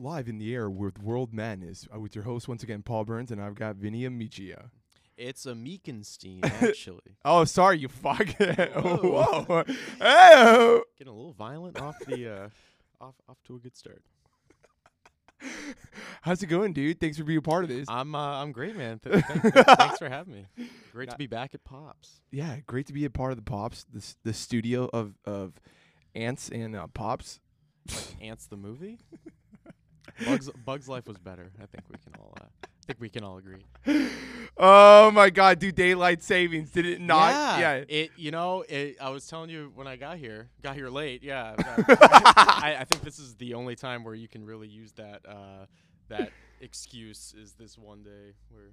live in the air with World Madness uh, with your host once again, Paul Burns, and I've got Vinny Amicia. It's a Meekenstein, actually. Oh, sorry, you fuck. Whoa. Whoa. Hey. Getting a little violent off the uh, off off to a good start. How's it going, dude? Thanks for being a part of this. I'm uh, I'm great, man. Th- th- th- thanks for having me. Great to be back at Pops. yeah, great to be a part of the Pops, the s- the studio of of Ants and uh, Pops. Like Ants the movie. Bugs Bugs Life was better. I think we can all uh, I think we can all agree. Oh my God, dude! Daylight savings did it not? Yeah. It you know it, I was telling you when I got here, got here late. Yeah, I, I think this is the only time where you can really use that uh, that excuse is this one day where.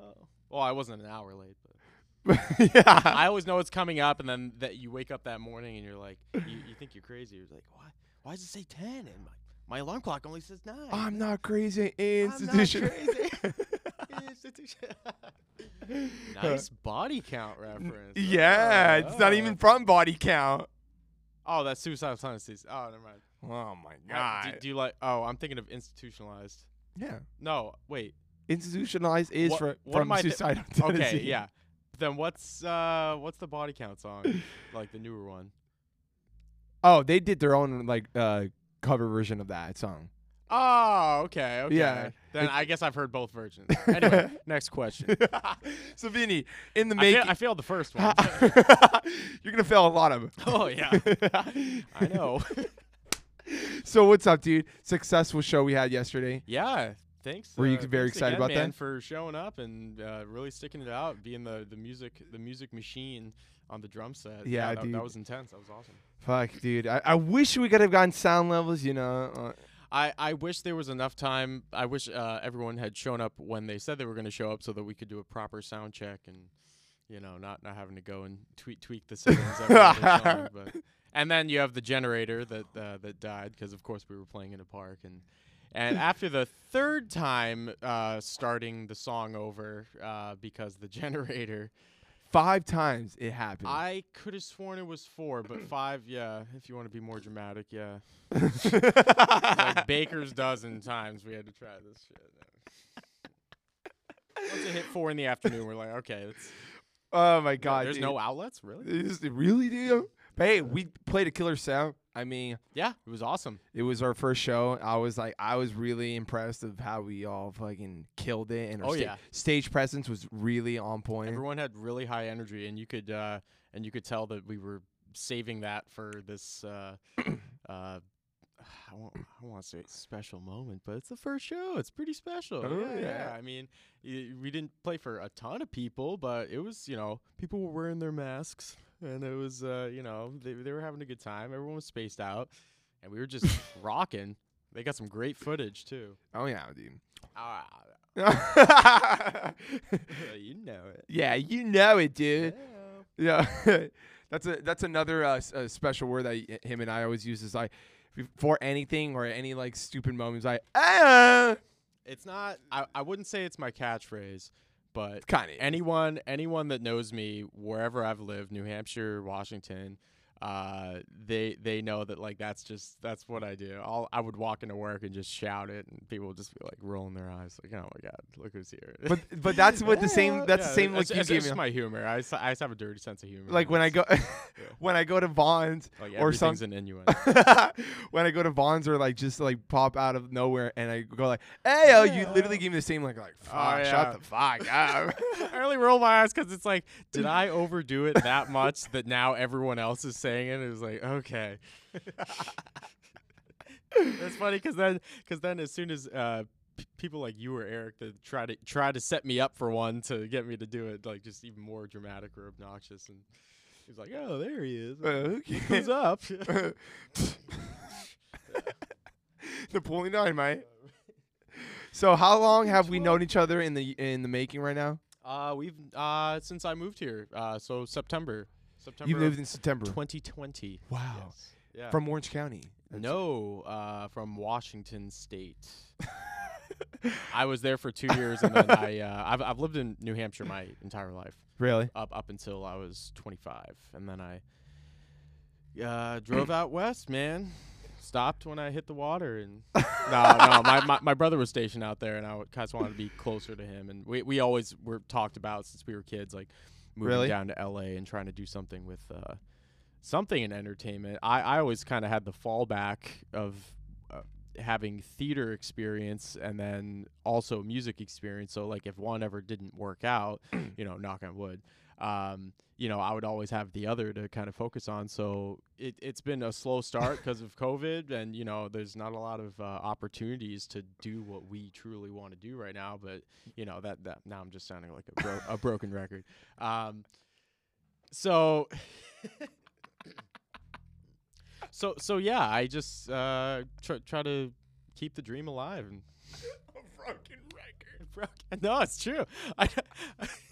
Oh, well, I wasn't an hour late, but yeah. I always know it's coming up, and then that you wake up that morning and you're like, you, you think you're crazy. You're like, why? Why does it say ten? And my alarm clock only says nine. I'm not crazy. Institution. I'm not crazy. Institution. nice body count reference. yeah, it's not Oh. even from body count. Oh, that's suicide tendencies. Oh, never mind. Oh my Uh, God. Do, do you like? Oh, I'm thinking of institutionalized. yeah. No, wait. Institutionalized is What- for, what from I thi- suicidal Okay, yeah. Then what's uh what's the body count song? like the newer one. Oh, they did their own like uh cover version of that song. Oh, okay, okay. Yeah, Then it- I guess I've heard both versions. Anyway, next question. so Vinny, in the I, fail, I failed the first one. you're gonna fail a lot of them. oh yeah, I know. so what's up, dude? Successful show we had yesterday. Yeah. Thanks. Were you uh, very thanks excited again, about man, that? For showing up and uh, really sticking it out, being the, the music the music machine on the drum set. Yeah, that, that was intense. That was awesome. Fuck, dude. I, I wish we could have gotten sound levels. You know. Uh, I, I wish there was enough time. I wish uh, everyone had shown up when they said they were going to show up, so that we could do a proper sound check and, you know, not not having to go and tweak tweak the settings. every song, but and then you have the generator that uh, that died because of course we were playing in a park and and after the third time uh, starting the song over uh, because the generator, five times it happened. I could have sworn it was four, but five, yeah. If you want to be more dramatic, yeah. like Baker's dozen times we had to try this shit. Once it hit four in the afternoon, we're like, okay, it's, oh my god. there's dude. no outlets, really. Is it really, dude? But hey, we played a killer sound. I mean, Yeah, it was awesome. it was our first show. I was like, I was really impressed of how we all fucking killed it, and our Oh, sta- yeah. stage presence was really on point. Everyone had really high energy, and you could uh, and you could tell that we were saving that for this. Uh, uh, I won't, I want to say special moment, but it's the first show. It's pretty special. Oh, yeah, yeah. I mean, y- we didn't play for a ton of people, but it was you know people were wearing their masks, and it was uh, you know they they were having a good time. Everyone was spaced out, and we were just rocking. They got some great footage too. oh yeah, dude. Ah, you know it. yeah, you know it, dude. Yeah. Yeah, that's a that's another uh, s- uh, special word that y- him and I always use is like for anything or any like stupid moments. Like ah, It's not. I, I wouldn't say it's my catchphrase, but kind of. anyone anyone that knows me wherever I've lived, New Hampshire, Washington, uh, they they know that like that's just that's what I do. I'll I would walk into work and just shout it, and people would just be like rolling their eyes, like, oh my god, look who's here. But but that's what the same that's yeah, the same like it's, you it's, give it's me. my humor. I just have a dirty sense of humor. Like when I go when I go to Vaughn's like or some everything's an innuendo. when I go to Vaughn's or like just like pop out of nowhere and I go like, hey, oh, you literally give me the same like like fuck, Oh, yeah. shut the fuck up. I only roll my eyes because it's like, did I overdo it that much that now everyone else is saying it? It was like, okay. That's funny because then, because then, as soon as uh, p- people like you or Eric that try to try to set me up for one to get me to do it, like just even more dramatic or obnoxious, and he's like, "Oh, there he is. okay. Who's up?" Napoleon Dynamite. So how long have we known each other in the in the making right now? uh, we've uh since I moved here, uh, so September, September You moved in September. 2020. Wow. Yes. Yeah. From Orange County. That's- No, uh, from Washington State. I was there for two years, and then I uh, I've I've lived in New Hampshire my entire life, Really? up up until I was 25, and then I uh, drove out west, man. stopped when I hit the water, and no, no, my, my my brother was stationed out there, and I kind of wanted to be closer to him, and we we always were talked about since we were kids, like moving Really? down to L.A. and trying to do something with uh, something in entertainment. I I always kind of had the fallback of. Uh, having theater experience and then also music experience so like if one ever didn't work out you know knock on wood um, you know, I would always have the other to kind of focus on. So it, it's been a slow start because of COVID, and you know, there's not a lot of uh, opportunities to do what we truly want to do right now. But you know, that that now I'm just sounding like a, bro- a broken record. Um, so. so so yeah, I just uh, try try to keep the dream alive and broken record. broken. No, it's true. I,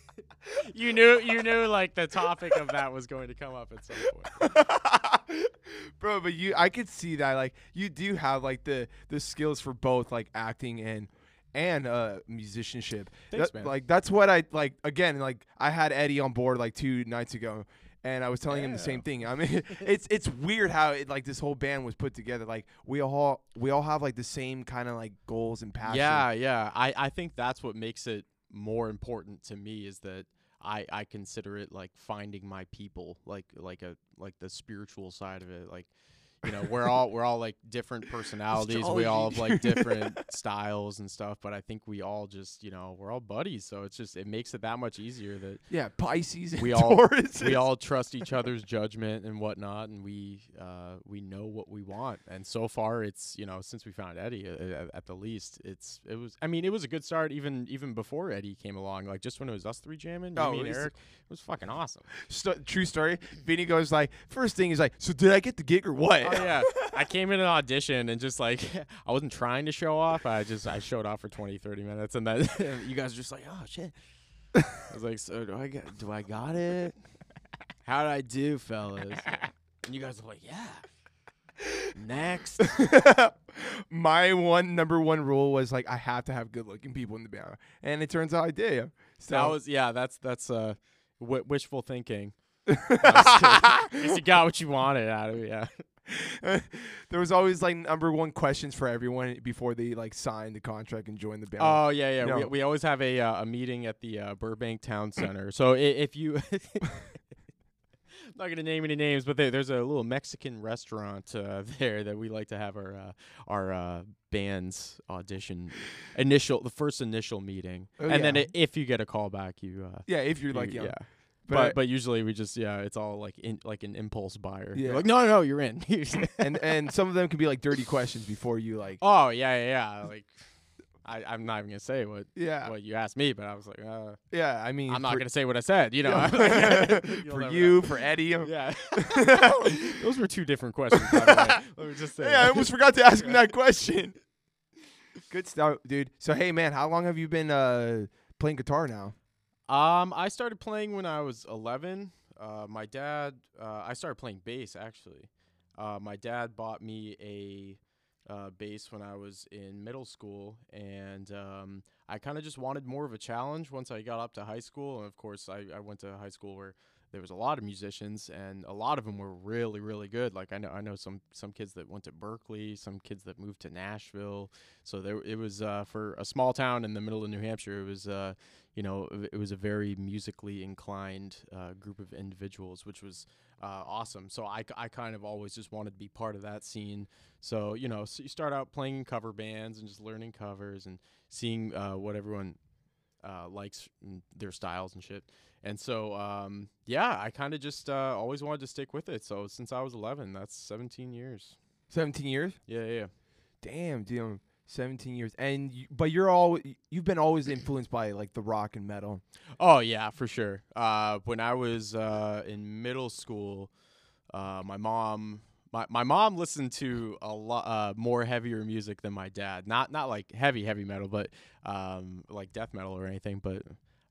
you knew you knew like the topic of that was going to come up at some point. Bro, but you I could see that like you do have like the the skills for both like acting and and uh musicianship. Thanks, That- man. Like that's what I like again like I had Eddie on board like 2 nights ago and I was telling him the same thing. I mean it's it's weird how it like this whole band was put together. Like we all we all have like the same kind of like goals and passion. Yeah, yeah. I I think that's what makes it more important to me is that I I consider it like finding my people, like like a like the spiritual side of it, like. You know, we're all we're all like different personalities. We all have like different styles and stuff, but I think we all just, you know, we're all buddies. So it's just it makes it that much easier that Yeah, Pisces and We all- Taurus. we all trust each other's judgment and whatnot, and we uh, we know what we want. And so far, it's you know since we found Eddie, uh, uh, at the least, it's it was. I mean, it was a good start even even before Eddie came along. Like just when it was us three jamming, Oh, me and Eric, it was fucking awesome. St- true story. Vinny goes like, first thing is like, so did I get the gig or what? Yeah, I came in an audition and just like I wasn't trying to show off. I just I showed off for 20, 30 minutes, and then you guys are just like, oh shit. I was like, so do I get? Do I got it? How did I do, fellas? And you guys are like, yeah. Next. My one number one rule was like I have to have good looking people in the band, and it turns out I did. So That was yeah. That's that's uh, w- wishful thinking. You got what you wanted out of it. Yeah. there was always like number one questions for everyone before they like signed the contract and joined the band. Oh yeah, yeah. We, No. we always have a uh, a meeting at the uh, Burbank Town Center. So i- if you, I'm not gonna name any names, but there, there's a little Mexican restaurant uh, there that we like to have our uh, our uh, band's audition initial, the first initial meeting, Oh, and then yeah. i- if you get a call back, you. Uh, yeah, if you're you- like young. yeah. But, But, but usually we just yeah it's all like in like an impulse buyer. Yeah. You're like no no you're in. and and some of them can be like dirty questions before you like. oh yeah yeah yeah like I I'm not even gonna say what Yeah, what you asked me, but I was like uh, yeah. I mean, I'm not gonna say what I said. You know, Yeah. For you, know. for Eddie. Yeah, those were two different questions. By the way. Let me just say. Yeah, I almost forgot to ask him that question. Good stuff, dude. So hey, man, how long have you been uh, playing guitar now? Um, I started playing when I was 11. Uh, my dad, uh, I started playing bass actually. Uh, my dad bought me a uh, bass when I was in middle school, and um, I kind of just wanted more of a challenge once I got up to high school. And of course, I, I went to high school where there was a lot of musicians, and a lot of them were really, really good. Like I know, I know some some kids that went to Berklee, some kids that moved to Nashville. So there, it was uh, for a small town in the middle of New Hampshire. It was. Uh, you know, it- was a very musically inclined uh, group of individuals, which was uh, awesome. So I, I kind of always just wanted to be part of that scene. So, you know, so you start out playing cover bands and just learning covers and seeing uh, what everyone uh, likes their styles and shit. And so, um, yeah, I kind of just uh, always wanted to stick with it. So since I was 11, that's 17 years. Seventeen years. Yeah, yeah. yeah. Damn, dude. Seventeen years, and you, but you're all you've been always influenced by like the rock and metal. Oh yeah, for sure. Uh, when I was uh, in middle school, uh, my mom, my, my mom listened to a lot uh, more heavier music than my dad. Not not like heavy heavy metal, but um, like death metal or anything. But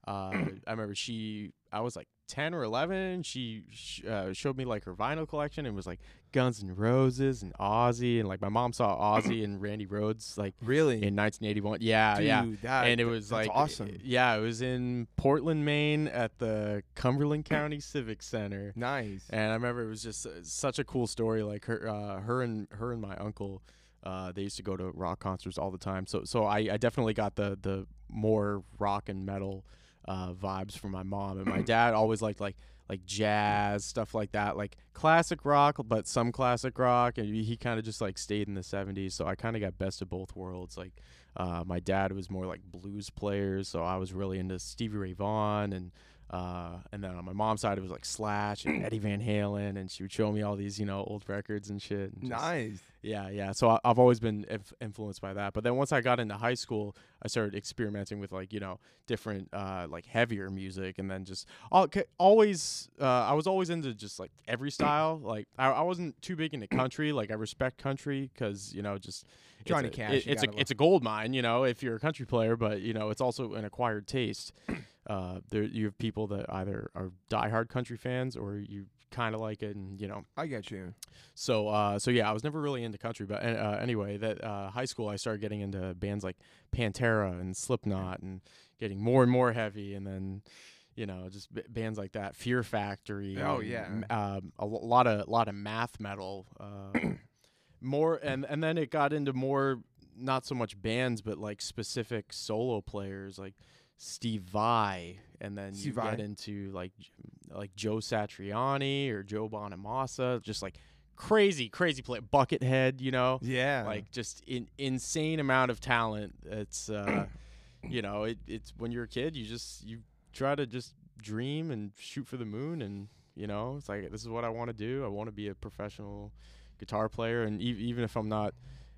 uh, I remember she, I was like 10 or 11 she sh- uh, showed me like her vinyl collection and was like guns N' roses and ozzy and like my mom saw ozzy and randy rhoads like Really? in 1981 yeah Dude, yeah that- and it was like awesome. yeah it was in portland maine at the cumberland county civic center Nice. and I remember it was just uh, such a cool story. Like her, uh, her and her and my uncle, uh, they used to go to rock concerts all the time. So, so I, I definitely got the the more rock and metal uh, vibes from my mom. And my dad always liked like like jazz stuff like that, like classic rock, but some classic rock. And he kind of just like stayed in the '70s. So I kind of got best of both worlds. Like uh, my dad was more like blues players, so I was really into Stevie Ray Vaughan and. Uh, and then on my mom's side, it was like Slash and Eddie Van Halen, and she would show me all these, you know, old records and shit. and just- Nice. yeah, yeah. So I, I've always been inf- influenced by that. But then once I got into high school, I started experimenting with like you know different uh, like heavier music, and then just al- ca- always uh, I was always into just like every style. Like I, I wasn't too big into country. Like I respect country because you know just it's Johnny a- Cash, it- it's a it's a gold mine. You know if you're a country player, but you know it's also an acquired taste. Uh, there you have people that either are diehard country fans or you kind of like it, and you know I get you. so uh, so yeah, I was never really into country, but uh, anyway, that uh, high school I started getting into bands like Pantera and Slipknot and getting more and more heavy, and then you know just b- bands like that, Fear Factory. Oh, and, yeah. um, a lot of lot of math metal. Uh, more and and then it got into more not so much bands, but like specific solo players like. Steve Vai, and then Steve you Vai. get into like like Joe Satriani or Joe Bonamassa, just like crazy, crazy play. Buckethead, you know, Yeah. like just in insane amount of talent. It's uh, you know, it, it's when you're a kid, you just you try to just dream and shoot for the moon, and you know, it's like this is what I want to do. I want to be a professional guitar player, and e- even if I'm not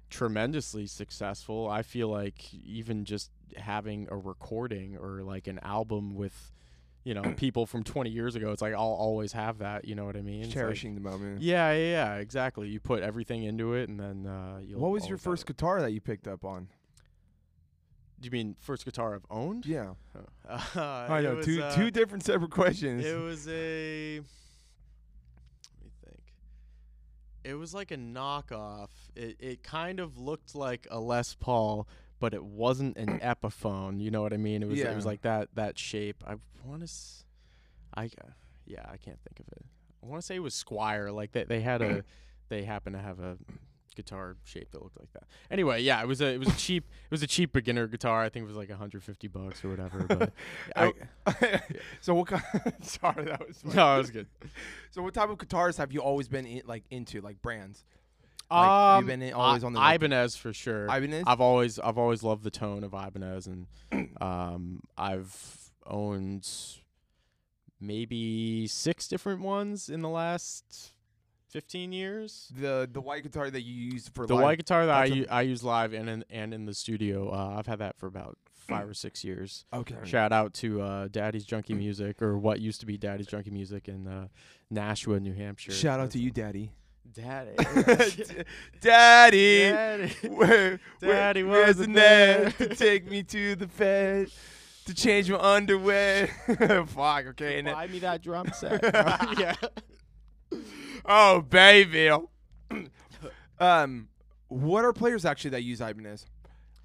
tremendously successful, I feel like even just having a recording or like an album with you know people from 20 years ago it's like i'll always have that you know what i mean It's like- cherishing the moment. yeah, yeah, yeah, exactly. You put everything into it, and then uh, you'll. What was your first guitar that you picked up on? Do you mean first guitar I've owned? Yeah. Uh, I know was, two uh, two different separate questions. It was a. Let me think. It was like a knockoff. It it kind of looked like a Les Paul, but it wasn't an Epiphone. You know what I mean? It was it was like that that shape. I want to. S- I uh, yeah, I can't think of it. I want to say it was Squier. Like they they had a they happened to have a guitar shape that looked like that. Anyway, yeah, it was a it was a cheap it was a cheap beginner guitar. I think it was like 150 bucks or whatever. But I, so what kind? sorry, that was. funny. no, it was good. So what type of guitars have you always been in, like into, like brands? Like, um, you've been in- always I- on the, Ibanez for sure. Ibanez. I've always I've always loved the tone of Ibanez, and um, I've owned maybe six different ones in the last 15 years. the the white guitar that you used for The live- white guitar that I, that's a- u- I use live and in, and in the studio, uh, I've had that for about five or six years. Okay. Shout out to uh, Daddy's Junky Music, or what used to be Daddy's Junky Music in uh, Nashua, New Hampshire. Shout out to you, Daddy. Daddy. Daddy. Daddy. Where, Daddy where, where's the there there. to take me to the bed to change my underwear? Fuck. Okay. Then, Buy me that drum set. yeah. oh baby. um, what are players actually that use Ibanez?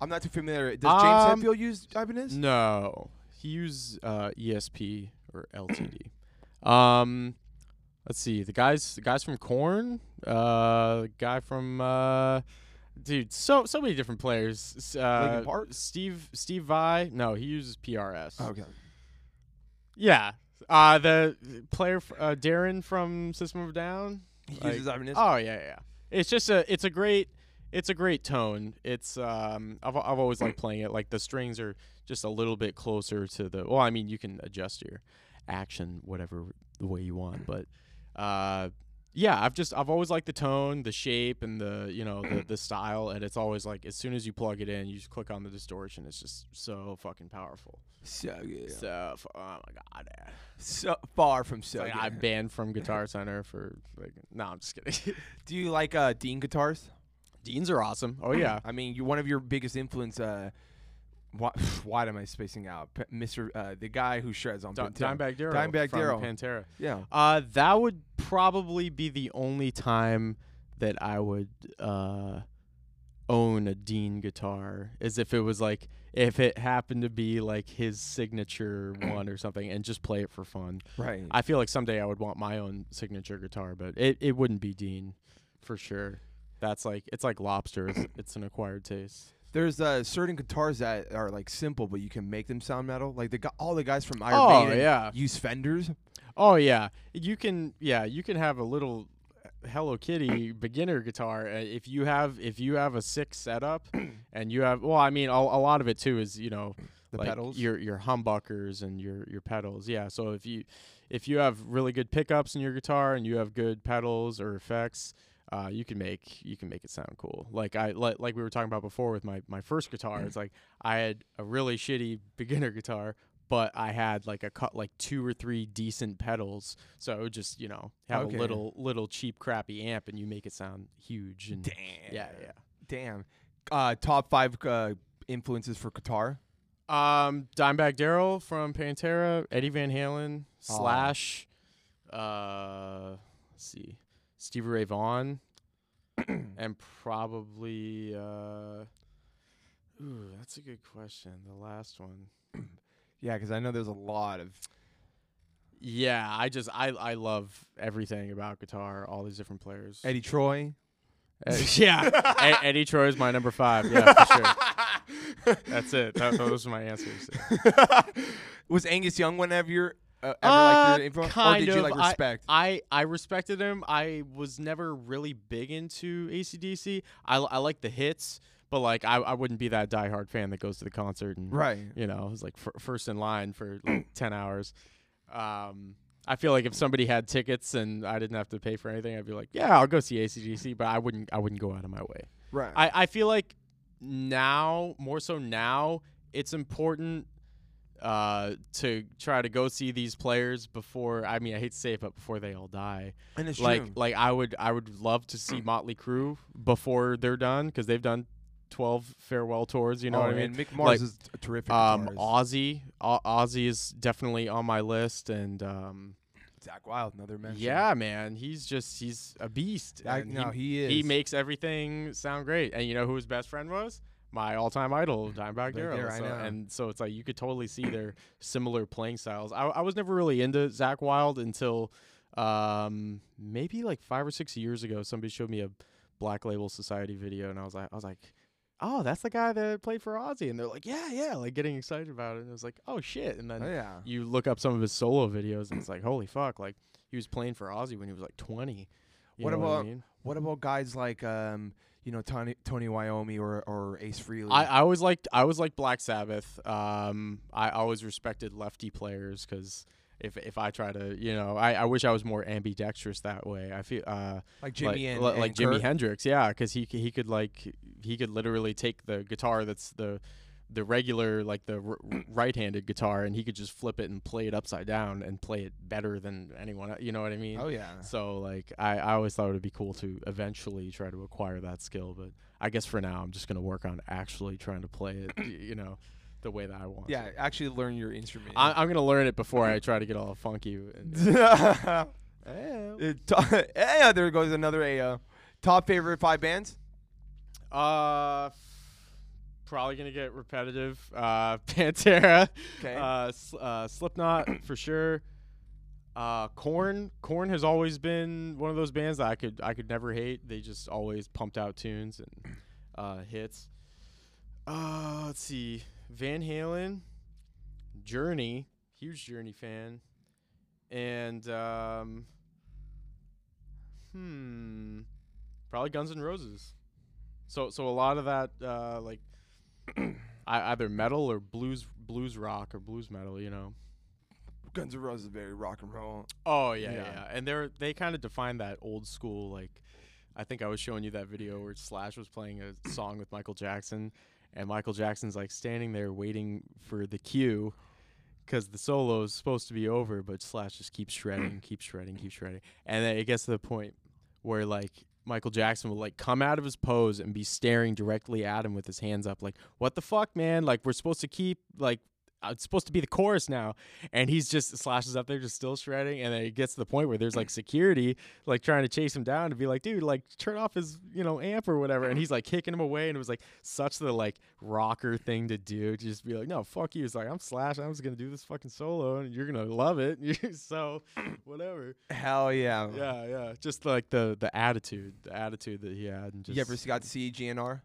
I'm not too familiar. Does James Um, Hetfield use Ibanez? No, he used uh, ESP or LTD. um, let's see. The guys, the guys from Korn, uh, the guy from, uh, dude, so so many different players. Uh? Steve Steve Vai. No, he uses PRS. Okay. Yeah. Uh, the player f- uh, Daron from System of Down. He Like- uses Ibanez. Oh yeah, yeah. It's just a it's a great it's a great tone. It's um I've I've always liked playing it. Like the strings are just a little bit closer to the well, I mean you can adjust your action whatever the way you want, but uh yeah, I've just I've always liked the tone, the shape and the you know, the the style and it's always like as soon as you plug it in, you just click on the distortion. It's just so fucking powerful. So good. So oh my god. So far from so like good. I'm banned from Guitar Center for like no, I'm just kidding. Do you like uh, Dean guitars? Deans are awesome. Oh yeah. I mean, you one of your biggest influence uh, Why, why am I spacing out? P- Mr. Uh, the guy who shreds on Di- Pantera. Dimebag Darrell. Dimebag from Darrell. Pantera. Yeah. Uh, that would probably be the only time that I would uh, own a Dean guitar, is if it was like if it happened to be like his signature one or something, and just play it for fun. Right. I feel like someday I would want my own signature guitar, but it, it wouldn't be Dean for sure. That's like it's like lobster. It's, it's an acquired taste. There's uh, certain guitars that are like simple, but you can make them sound metal. Like the gu- all the guys from Iron Oh, Maiden yeah. use Fenders. Oh yeah, you can. Yeah, you can have a little Hello Kitty beginner guitar uh, if you have if you have a sick setup and you have. Well, I mean, a, a lot of it too is you know The like pedals. your your humbuckers and your your pedals. Yeah, so if you if you have really good pickups in your guitar and you have good pedals or effects. Uh, you can make you can make it sound cool. Like I like, like we were talking about before with my, my first guitar. It's like I had a really shitty beginner guitar, but I had like a cut like two or three decent pedals. So just you know have Okay. a little little cheap crappy amp, and you make it sound huge. And Damn. yeah, yeah. Damn. Uh, top five uh, influences for guitar. Um, Dimebag Darrell from Pantera, Eddie Van Halen. Slash, uh, let's see, Stevie Ray Vaughan, and probably, uh, ooh, that's a good question. The last one. Yeah, because I know there's a lot of. Yeah, I just I I love everything about guitar, all these different players. Eddie Troy. Uh, yeah, E- Eddie Troy is my number five. Yeah, for sure. That's it. That, those are my answers. Was Angus Young one of your uh, ever Uh, like influence, or did you of. like respect? I I respected him. I was never really big into ACDC. I I like the hits, but like I I wouldn't be that diehard fan that goes to the concert and right. you know was like fir- first in line for like ten hours. Um, I feel like if somebody had tickets and I didn't have to pay for anything, I'd be like, yeah, I'll go see ACDC, but I wouldn't I wouldn't go out of my way. Right. I, I feel like now more so now it's important uh, to try to go see these players before I mean I hate to say it but before they all die and it's like true. like I would I would love to see Motley Crue before they're done because they've done 12 farewell tours you know oh, what I mean Mick Mars Like, is a terrific. um. Ozzy O- Ozzy is definitely on my list and um Zakk Wylde, another mention. yeah man he's just he's a beast and no, he, is. he makes everything sound great. And you know who his best friend was? My all-time idol, Dimebag Darrell. So- and so it's like you could totally see their similar playing styles. I, I was never really into Zakk Wylde until um, maybe like five or six years ago. Somebody showed me a Black Label Society video, and I was like, I was like, oh, that's the guy that played for Ozzy. And they're like, yeah, yeah, like getting excited about it. And I was like, oh shit. And then Oh, yeah. you look up some of his solo videos, and it's like, holy fuck, like he was playing for Ozzy when he was like 20. You What know what I about- mean? What about guys like um, you know, Tony Tony Iommi or or Ace Frehley? I, I always liked I always liked Black Sabbath. Um, I always respected lefty players because if if I try to, you know, I, I wish I was more ambidextrous that way. I feel uh like Jimmy like, and, li- and like Jimi. Hendrix, yeah, because he he could like he could literally take the guitar that's the the regular like the r- right-handed guitar and he could just flip it and play it upside down and play it better than anyone. You know what I mean? Oh yeah. So like I, I always thought it would be cool to eventually try to acquire that skill, but I guess for now I'm just gonna work on actually trying to play it, you know, the way that I want. Yeah, to. actually learn your instrument. I, I'm gonna learn it before I try to get all funky. And, yeah, yeah, there goes another A. Uh, top favorite five bands? uh, probably gonna get repetitive. Uh, Pantera, Okay. uh, sl- uh, Slipknot for sure. Uh, Korn, Korn has always been one of those bands that I could I could never hate. They just always pumped out tunes and uh, hits. Uh, let's see, Van Halen, Journey, huge Journey fan, and um, hmm, probably Guns N' Roses. So so a lot of that uh, like either metal or blues blues rock or blues metal, you know. Guns N' Roses is very rock and roll. Oh yeah, Yeah. yeah, and they're they kind of define that old school like. I think I was showing you that video where Slash was playing a song with Michael Jackson, and Michael Jackson's like standing there waiting for the cue, because the solo is supposed to be over, but Slash just keeps shredding, keeps shredding, keeps shredding, and then it gets to the point where like Michael Jackson will like come out of his pose and be staring directly at him with his hands up, like, "What the fuck, man? Like, we're supposed to keep like." Uh, It's supposed to be the chorus now, and he's just slashes up there, just still shredding, and then it gets to the point where there's like security, like trying to chase him down to be like, dude, like turn off his, you know, amp or whatever, and he's like kicking him away, and it was like such the like rocker thing to do, to just be like, no, fuck you. It's like I'm Slash, I'm just gonna do this fucking solo, and you're gonna love it. so, whatever. Hell yeah. Yeah, yeah. Just like the the attitude, the attitude that he had, and just You ever got to see GNR?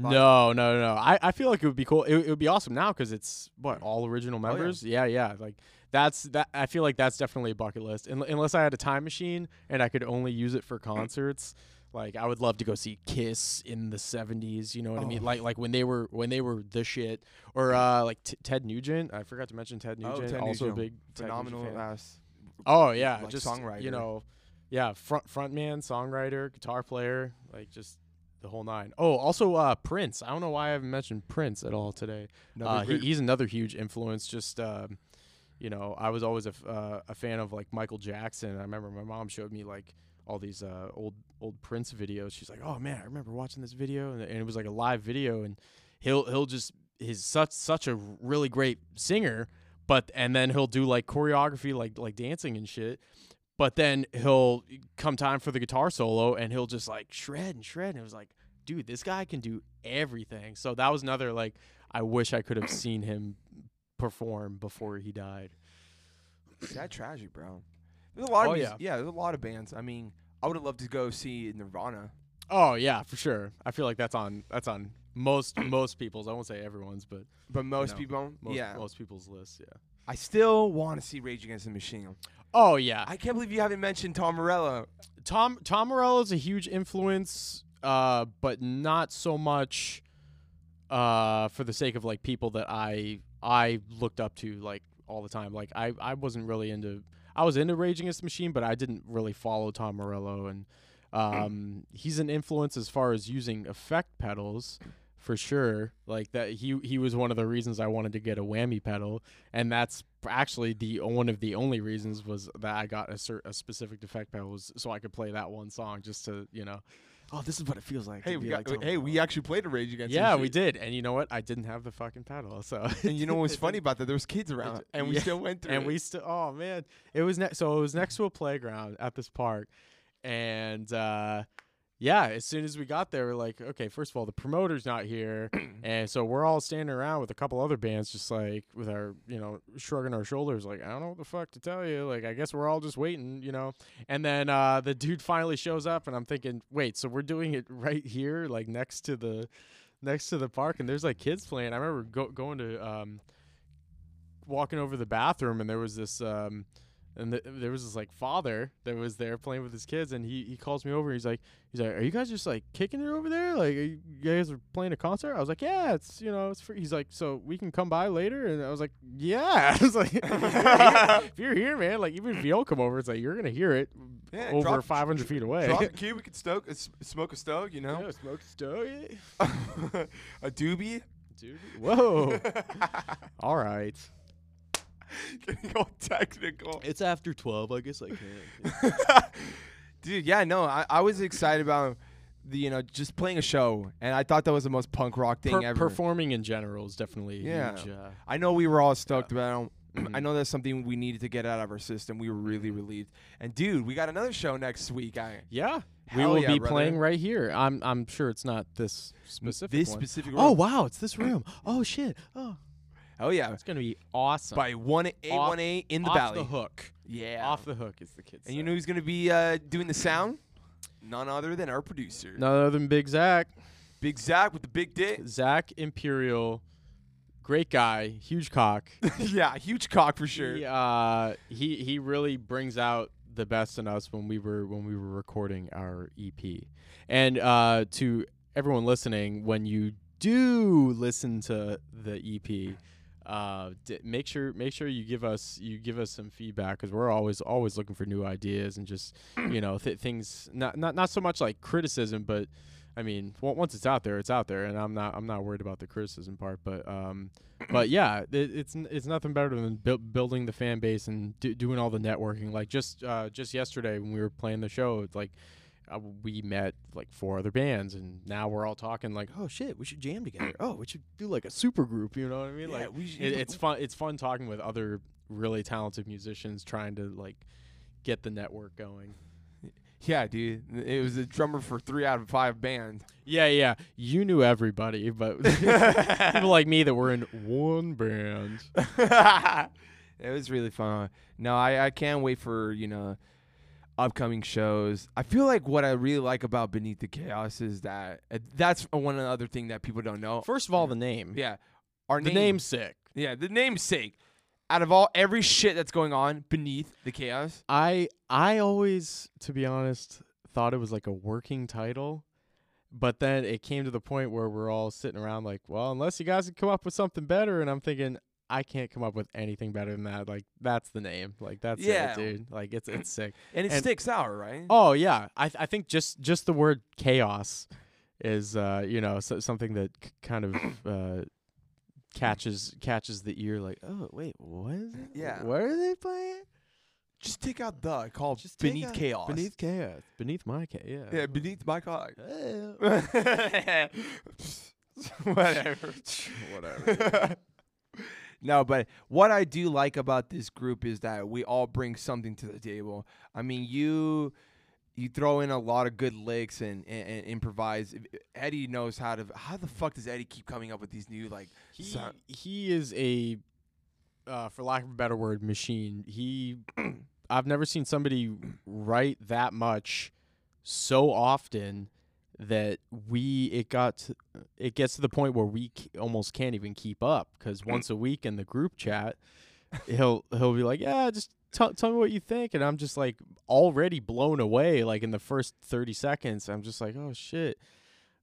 Fine. no, no, no. I, I feel like it would be cool. It, it would be awesome now because it's what all original yeah. members. yeah. yeah, Like that's that. I feel like that's definitely a bucket list. Un- unless I had a time machine and I could only use it for concerts. Like I would love to go see Kiss in the '70s. You know what I mean? Oh. Like like when they were when they were the shit. Or uh like t- Ted Nugent. I forgot to mention Ted Oh, Nugent. Ted also Nugent. a big Phenomenal ass. Oh yeah, like, just songwriter. You know, yeah, front frontman, songwriter, guitar player, like just the whole nine. Oh, also uh, Prince. I don't know why I haven't mentioned Prince at all today. Uh, he, he's another huge influence. Just um, you know, I was always a, uh, a fan of like Michael Jackson. I remember my mom showed me like all these uh, old old Prince videos. She's like, "Oh man, I remember watching this video," and, and it was like a live video, and he'll he'll just he's such such a really great singer, but and then he'll do like choreography, like like dancing and shit. But then he'll come time for the guitar solo, and he'll just like shred and shred. And it was like, dude, this guy can do everything. So that was another like, I wish I could have seen him perform before he died. Sad tragic, bro. There's a lot Oh, of yeah. yeah. there's a lot of bands. I mean, I would have loved to go see Nirvana. Oh yeah, for sure. I feel like that's on that's on most most people's. I won't say everyone's, but But most know, people, most yeah. most people's list. Yeah. I still want to see Rage Against the Machine. Oh yeah. I can't believe you haven't mentioned Tom Morello. Tom Tom Morello is a huge influence, uh, but not so much uh, for the sake of like people that I I looked up to like all the time. Like I, I wasn't really into I was into Rage Against the Machine, but I didn't really follow Tom Morello and um, he's an influence as far as using effect pedals for sure. Like that he he was one of the reasons I wanted to get a whammy pedal and that's actually the one of the only reasons was that I got a, cer- a specific effect pedal was so I could play that one song just to you know, oh this is what it feels like. Hey, to we be got, like hey, we actually played a Rage Against. the yeah we did, and you know what? I didn't have the fucking pedal, so And you know what's funny about that? There was kids around, and we yeah, still went through. and it. we still oh man it was next so it was next to a playground at this park and uh yeah as soon as we got there we're like okay first of all the promoter's not here and so we're all standing around with a couple other bands just like with our you know shrugging our shoulders like i don't know what the fuck to tell you like i guess we're all just waiting you know? And then uh the dude finally shows up and i'm thinking wait so we're doing it right here like next to the next to the park and there's like kids playing? I remember go- going to um walking over the bathroom and there was this um and th- there was this like father that was there playing with his kids and he, he calls me over he's like he's like are you guys just like kicking it over there? Like are you guys are playing a concert? I was like yeah it's you know it's free. He's like so we can come by later? And i was like yeah. I was like if you're, here, if you're here man like even if you don't come over it's like you're gonna hear it Yeah, over drop- 500 feet away. Drop the key, we could stoke, uh, smoke a stoke, you know, yeah, smoke a stove a doobie. dude whoa. All right Getting all technical. it's after 12 i guess i can Dude, yeah, no, I, I was excited about the you know just playing a show, and I thought that was the most punk rock thing Per- ever. performing in general is definitely Yeah. huge uh, I know we were all stoked about it. Mhm. I know that's something we needed to get out of our system. We were really relieved. And dude, we got another show next week. I Yeah, we Hell will yeah, be brother. playing right here. I'm I'm sure it's not this specific this one. specific. Oh room. wow, it's this room. Oh shit. Oh, oh yeah, it's gonna be awesome. by one A one A in the Off valley. Off the hook. Yeah, Off the hook is the kids. And you know who's gonna be uh, doing the sound? None other than our producer, none other than Big Zach. Big Zach with the big dick. Zach Imperial, great guy, huge cock. yeah, huge cock for sure. He, uh, he he really brings out the best in us when we were when we were recording our EP. And uh, to everyone listening, when you do listen to the EP, uh, d- make sure make sure you give us you give us some feedback because we're always always looking for new ideas and just you know th- things not not not so much like criticism, but I mean, on- once it's out there, it's out there, and I'm not I'm not worried about the criticism part, but um, but yeah, it, it's n- it's nothing better than buil- building the fan base and do- doing all the networking. Like just uh, just yesterday when we were playing the show, it's like uh, we met like four other bands, and now we're all talking like, oh shit, we should jam together. Oh, we should do like a super group. You know what I mean? like we should, it, it's fun. It's fun talking with other really talented musicians, trying to like get the network going. yeah, dude. It was a drummer for three out of five bands. Yeah, yeah. You knew everybody, but people like me that were in one band. it was really fun. No, I, I can't wait for you know upcoming shows. I feel like what I really like about Beneath the Chaos is that uh, that's one other thing that people don't know. First of all, the name. Yeah, our the name, name's sick. Yeah, the namesake. Out of all every shit that's going on beneath the chaos, I I always, to be honest, thought it was like a working title, but then it came to the point where we're all sitting around like, well, unless you guys can come up with something better, and I'm thinking. I can't come up with anything better than that. Like that's the name. Like that's Yeah. it, dude. Like it's it's sick. and it And- sticks out, right? Oh yeah, I th- I think just just the word chaos is uh you know so, something that c- kind of uh catches catches the ear. Like oh wait, what is it? Yeah. what are they playing? Just take out the call Just beneath chaos. Beneath chaos, beneath my chaos. Yeah. yeah, beneath my car. Eh, Whatever. Whatever. no, but what I do like about this group is that we all bring something to the table. I mean, you you throw in a lot of good licks and, and, and improvise. Eddie knows how to. How the fuck does Eddie keep coming up with these new like? he sound- he is a uh, for lack of a better word machine he i've never seen somebody write that much so often that we it got to, it gets to the point where we c- almost can't even keep up because mm. once a week in the group chat he'll he'll be like yeah just tell tell me what you think and i'm just like already blown away like in the first 30 seconds i'm just like oh shit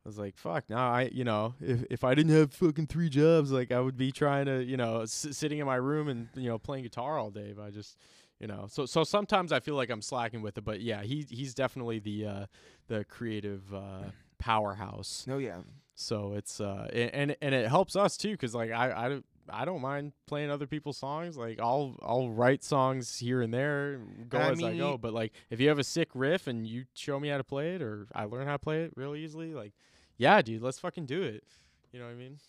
I was like, fuck. Now I, you know, if if I didn't have fucking three jobs, like I would be trying to, you know, s- sitting in my room and you know playing guitar all day. But I just, you know, so so sometimes I feel like I'm slacking with it. But yeah, he he's definitely the uh, the creative uh, powerhouse. No, yeah. So it's uh and and it helps us too because like I I don't. I don't mind playing other people's songs. Like I'll I'll write songs here and there, go I as I go. But like if you have a sick riff and you show me how to play it, or I learn how to play it real easily, like yeah, dude, let's fucking do it. You know what I mean?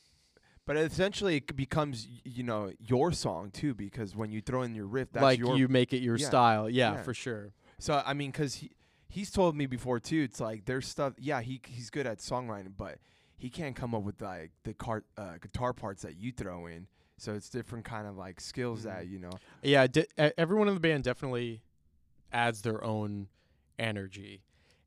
But essentially, it becomes y- you know your song too because when you throw in your riff, that's like your. you make it your yeah, style. Yeah, yeah. for sure. so I mean, because he he's told me before too. It's like there's stuff. Yeah, he he's good at songwriting, but he can't come up with like the car, uh, guitar parts that you throw in. So it's different kind of like skills that Mhm. you know. Yeah, di- everyone in the band definitely adds their own energy,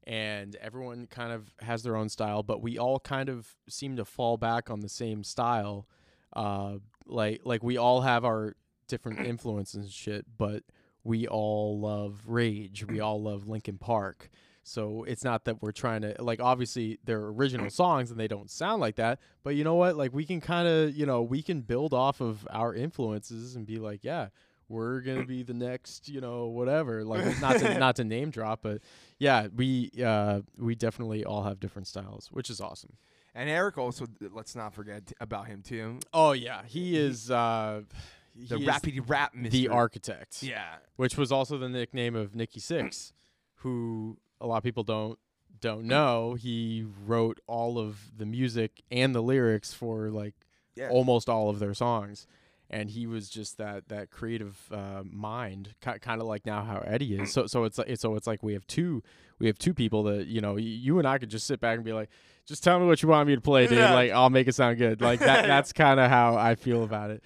and everyone kind of has their own style. But we all kind of seem to fall back on the same style. Uh, like like we all have our different influences and shit, but we all love Rage. We all love Linkin Park. So it's not that we're trying to like obviously they're original songs and they don't sound like that, but you know what? Like we can kind of, you know, we can build off of our influences and be like, yeah, we're going to be the next, you know, whatever. Like not to not to name drop, but yeah, we uh we definitely all have different styles, which is awesome. And Eric also, let's not forget t- about him too. Oh yeah, he is uh The rappity rap, Mr. the architect. Yeah. which was also the nickname of Nikki Sixx, who a lot of people don't don't know. He wrote all of the music and the lyrics for like Yeah. almost all of their songs, and he was just that that creative uh, mind, ki- kind of like now how Eddie is. So so it's like it's so it's like we have two we have two people that you know you and I could just sit back and be like. Just tell me what you want me to play, dude. Yeah. Like I'll make it sound good. Like that. That's kind of how I feel about it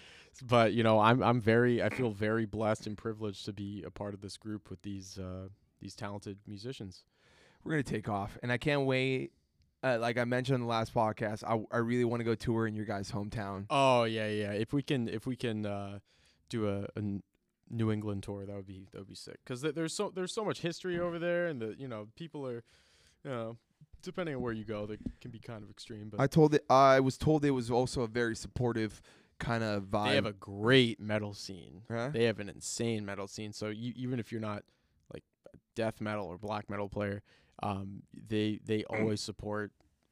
but you know i'm i'm very i feel very blessed and privileged to be a part of this group with these uh these talented musicians We're gonna take off, and I can't wait. Uh, like I mentioned in the last podcast, I, I really want to go tour in your guys' hometown. oh yeah yeah if we can if we can uh do a, a new england tour that would be that would be sick because th- there's so there's so much history over there and the you know people are you know depending on where you go they can be kind of extreme but I told it. I was told it was also a very supportive kind of vibe. they have a great metal scene Huh? they have an insane metal scene. So you, even if you're not like a death metal or black metal player, um, they they always support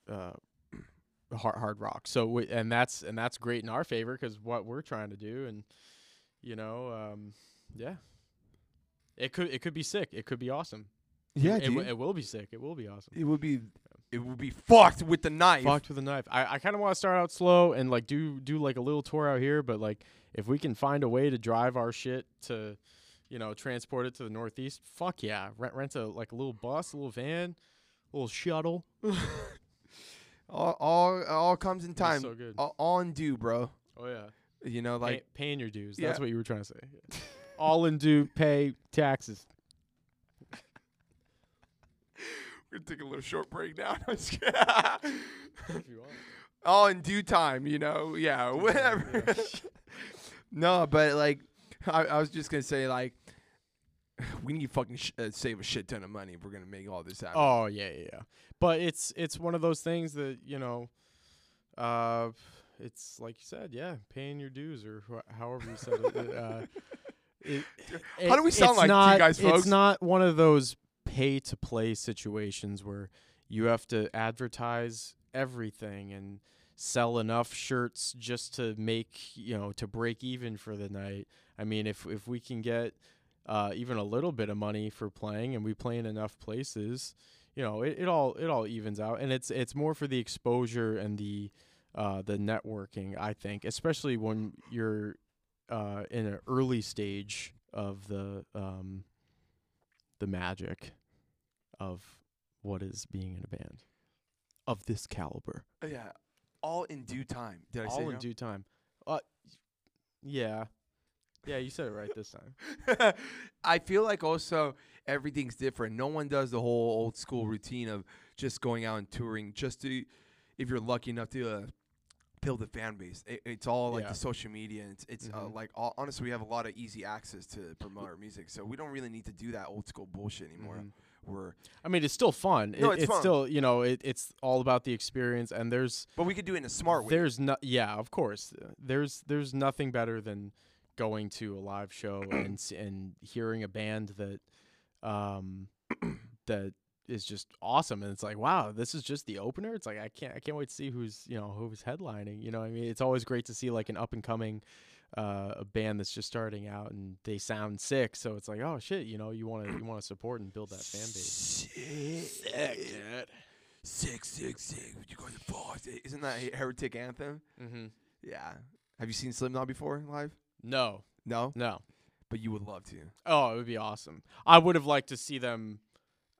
uh, hard hard rock. So we, and that's and that's great in our favor because what we're trying to do, and you know, um, yeah, it could it could be sick. It could be awesome. Yeah, it, w- it will be sick. It will be awesome. it would be it would be fucked with the knife. Fucked with a knife. I, I kind of want to start out slow and like do do like a little tour out here, but like if we can find a way to drive our shit to, you know, transport it to the Northeast, fuck yeah. Rent rent a like a little bus, a little van, a little shuttle. All all all comes in time. so good. all, all in due, bro. Oh yeah. You know, like Pay, paying your dues. Yeah. That's what you were trying to say. All in due, pay taxes. we're gonna take a little short break now. I'm just kidding. If you want. all in due time, you know. Yeah, whatever. no, but like, I, I was just gonna say like, we need to fucking sh- uh, save a shit ton of money if we're gonna make all this happen. Oh yeah, yeah, yeah. But it's it's one of those things that you know, uh, it's like you said, yeah, paying your dues or wh- however you said it. it, uh, it, How do we it- sound like to you guys, folks? It's not one of those pay to play situations where you have to advertise everything and sell enough shirts just to make you know to break even for the night. I mean, if if we can get uh, even a little bit of money for playing and we play in enough places, you know, it, it all it all evens out, and it's it's more for the exposure and the uh, the networking. I think, especially when you're uh, in an early stage of the um, the magic of what is being in a band of this caliber. yeah, all in due time. Did I say All in no? due time. Uh, yeah, yeah, you said it right this time. I feel like also everything's different. No one does the whole old school routine of just going out and touring just to, if you're lucky enough to uh, build a fan base. It, it's all like Yeah. the social media. And it's it's uh, Mhm. like all, honestly, we have a lot of easy access to promote our music, so we don't really need to do that old school bullshit anymore. Mhm. We're I mean, it's still fun. No, It- it's it's fun. still you know it, it's all about the experience, and there's but we could do it in a smart way. there's no yeah of course uh, there's there's nothing better than going to a live show and and hearing a band that um that is just awesome and it's like wow this is just the opener it's like i can't i can't wait to see who's you know who's headlining you know what i mean it's always great to see like an up and coming uh, a band that's just starting out and they sound sick so it's like oh shit you know you want to you want to support and build that fan base Sick, sick, sick, sick. You going to fall? Isn't that a heretic anthem? mm-hmm. Yeah. Have you seen slim Slipknot before live? No No, no but you would love to. Oh, it would be awesome. I would have liked to see them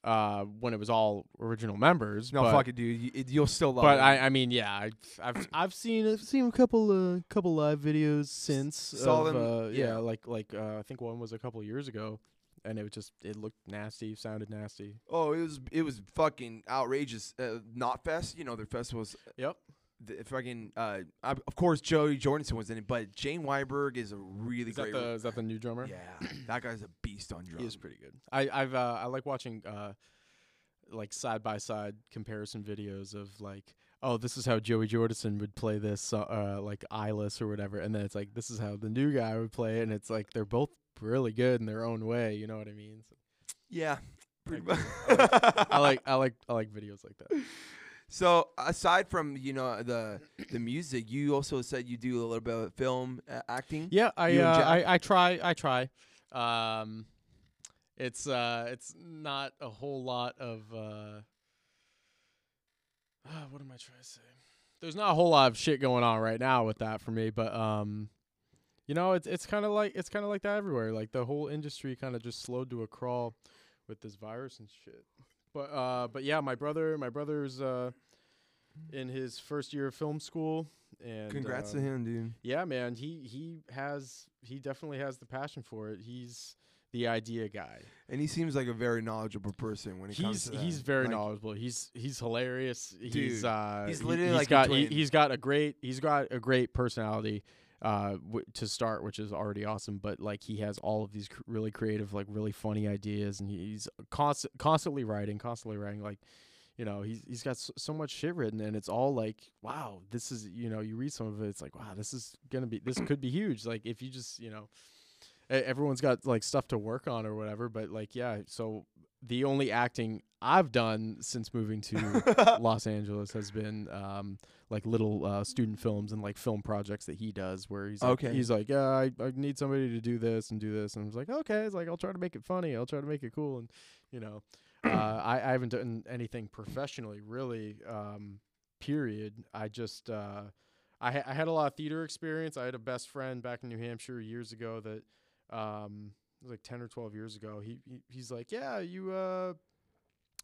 uh, when it was all original members. No, but, fuck it, dude. You, it, you'll still love But it. I, I mean, yeah, I, I've I've seen I've seen a couple uh, couple live videos since. saw of, them, uh, yeah. yeah. like like uh, I think one was a couple years ago, and it was just it looked nasty, sounded nasty. oh, it was it was fucking outrageous. Uh, Knotfest, you know their festivals. Yep. The fucking uh, of course Joey Jordison was in it, but Jay Weinberg is a really Is that great. the is that the new drummer? yeah, that guy's a beast on He drums. is pretty good. I I've uh, I like watching uh, like side by side comparison videos of like oh this is how Joey Jordison would play this uh, uh like eyeless or whatever and then it's like this is how the new guy would play it and it's like they're both really good in their own way you know what I mean so Yeah, pretty Like, much. I like I like I like videos like that So aside from you know the the music, you also said you do a little bit of film uh, acting. yeah I uh, I I try I try um it's uh it's not a whole lot of uh ah, what am I trying to say there's not a whole lot of shit going on right now with that for me, but um, you know, it's it's kind of like it's kind of like that everywhere. Like the whole industry kind of just slowed to a crawl with this virus and shit. But uh, but yeah, my brother, my brother's uh, in his first year of film school, and Congrats to um, him, dude. Yeah, man, he he has he definitely has the passion for it. He's the idea guy. And he seems like a very knowledgeable person when it comes He's to that. he's very Like, knowledgeable. He's he's hilarious. he's uh he's he- literally he's like got he, he's got a great he's got a great personality uh w- to start which is already awesome but like he has all of these cr- really creative like really funny ideas and he's constant constantly writing constantly writing like you know he's he's got so, much shit written and it's all like wow this is you know you read some of it it's like wow this is gonna be this could be huge. Like if you just you know everyone's got like stuff to work on or whatever but like yeah so the only acting i've done since moving to los angeles has been um like little uh student films and like film projects that he does where he's like, Okay. he's like yeah I, I need somebody to do this and do this and i was like okay it's like i'll try to make it funny i'll try to make it cool and you know I, I haven't done anything professionally, really. Um, period. I just uh, I, ha- I had a lot of theater experience. I had a best friend back in New Hampshire years ago that um, it was like ten or twelve years ago. He, he he's like, yeah, you uh,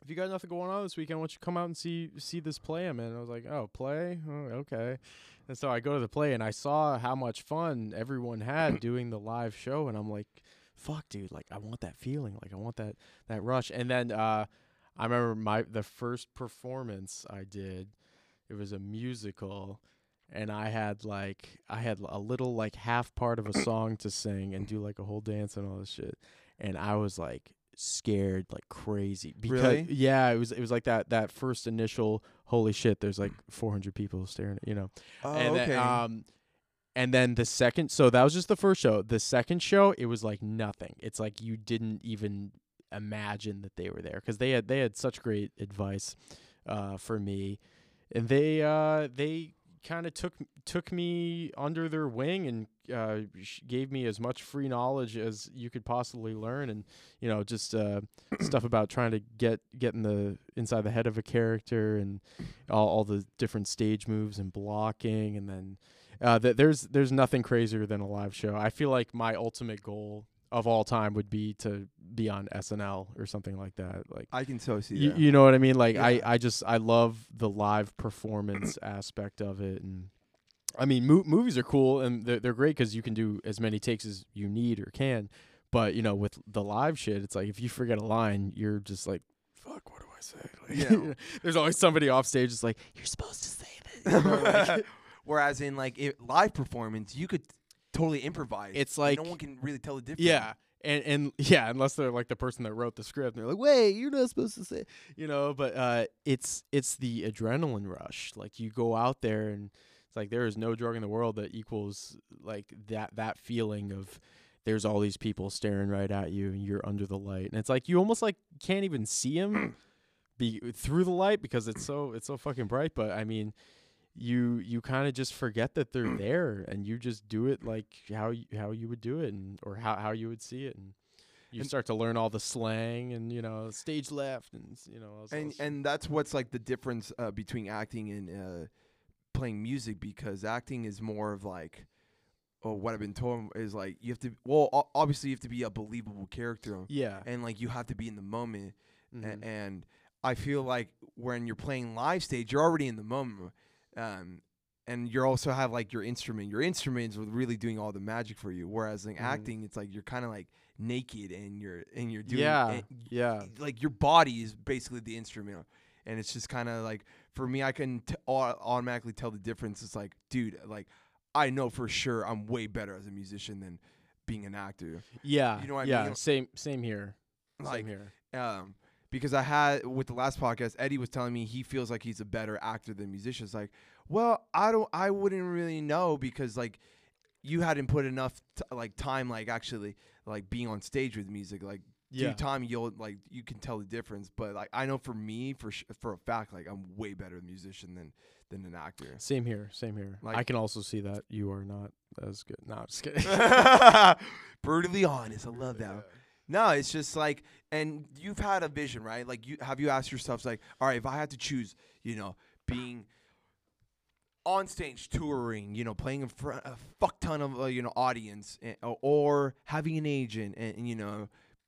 if you got nothing going on this weekend, why don't you come out and see see this play I'm in? I was like, oh, play, oh, okay. And so I go to the play and I saw how much fun everyone had doing the live show, and I'm like, fuck, dude, like I want that feeling, like I want that that rush. And then uh, I remember my the first performance I did, it was a musical. And I had like I had a little like half part of a song to sing and do like a whole dance and all this shit, and I was like scared like crazy because Really? yeah it was it was like that that first initial holy shit there's like 400 people staring at you know Oh, and okay. then, um and then the second so that was just the first show the second show it was like nothing it's like you didn't even imagine that they were there because they had they had such great advice uh for me and they uh they kind of took took me under their wing and uh gave me as much free knowledge as you could possibly learn and you know just uh stuff about trying to get get in the inside the head of a character and all, all the different stage moves and blocking and then uh th- there's there's nothing crazier than a live show. I feel like my ultimate goal of all time would be to be on snl or something like that like I can so see you, that. you know what I mean? Like I, Yeah. I just I love the live performance aspect of it, and I mean mo- movies are cool and they're they're great because you can do as many takes as you need or can, but you know with the live shit, it's like if you forget a line, you're just like, fuck, what do I say? Like, Yeah. there's always somebody off stage that's like, you're supposed to say this. you know, like- Whereas in like it, live performance, you could totally improvise. It's like- no one can really tell the difference. Yeah. And and yeah, unless they're like the person that wrote the script, and they're like, "Wait, you're not supposed to say," you know. But uh, it's it's the adrenaline rush. Like you go out there, and it's like there is no drug in the world that equals like that that feeling of there's all these people staring right at you, and you're under the light, and it's like you almost like can't even see them be through the light because it's so it's so fucking bright. But I mean, you you kind of just forget that they're there and you just do it like how you, how you would do it and or how how you would see it and you And- start to learn all the slang and you know stage left and you know all and and that's what's like the difference uh, between acting and uh, playing music because acting is more of like oh what I've been told is like you have to well obviously you have to be a believable character yeah and like you have to be in the moment mhm. and I feel like when you're playing live stage you're already in the moment um and you also have like your instrument your instruments are really doing all the magic for you whereas like Mhm. acting it's like you're kind of like naked and you're and you're doing Yeah, and yeah like your body is basically the instrument and it's just kind of like for me i can t- automatically tell the difference it's like dude like i know for sure i'm way better as a musician than being an actor yeah you know what I yeah mean? same same here like same here um because i had with the last podcast eddie was telling me he feels like he's a better actor than musician it's like well i don't i wouldn't really know because like you hadn't put enough t- like time like actually like being on stage with music. Like yeah. due time you'll like you can tell the difference. But like i know for me for sh- for a fact like i'm way better a musician than than an actor. Same here same here. Like, i can also see that you are not as good. No i'm just kidding. Brutally honest. I love that no it's just like and you've had a vision right like you have you asked yourself like all right if i had to choose you know being on stage touring you know playing in front of a fuck ton of uh, you know audience or, or having an agent and, and you know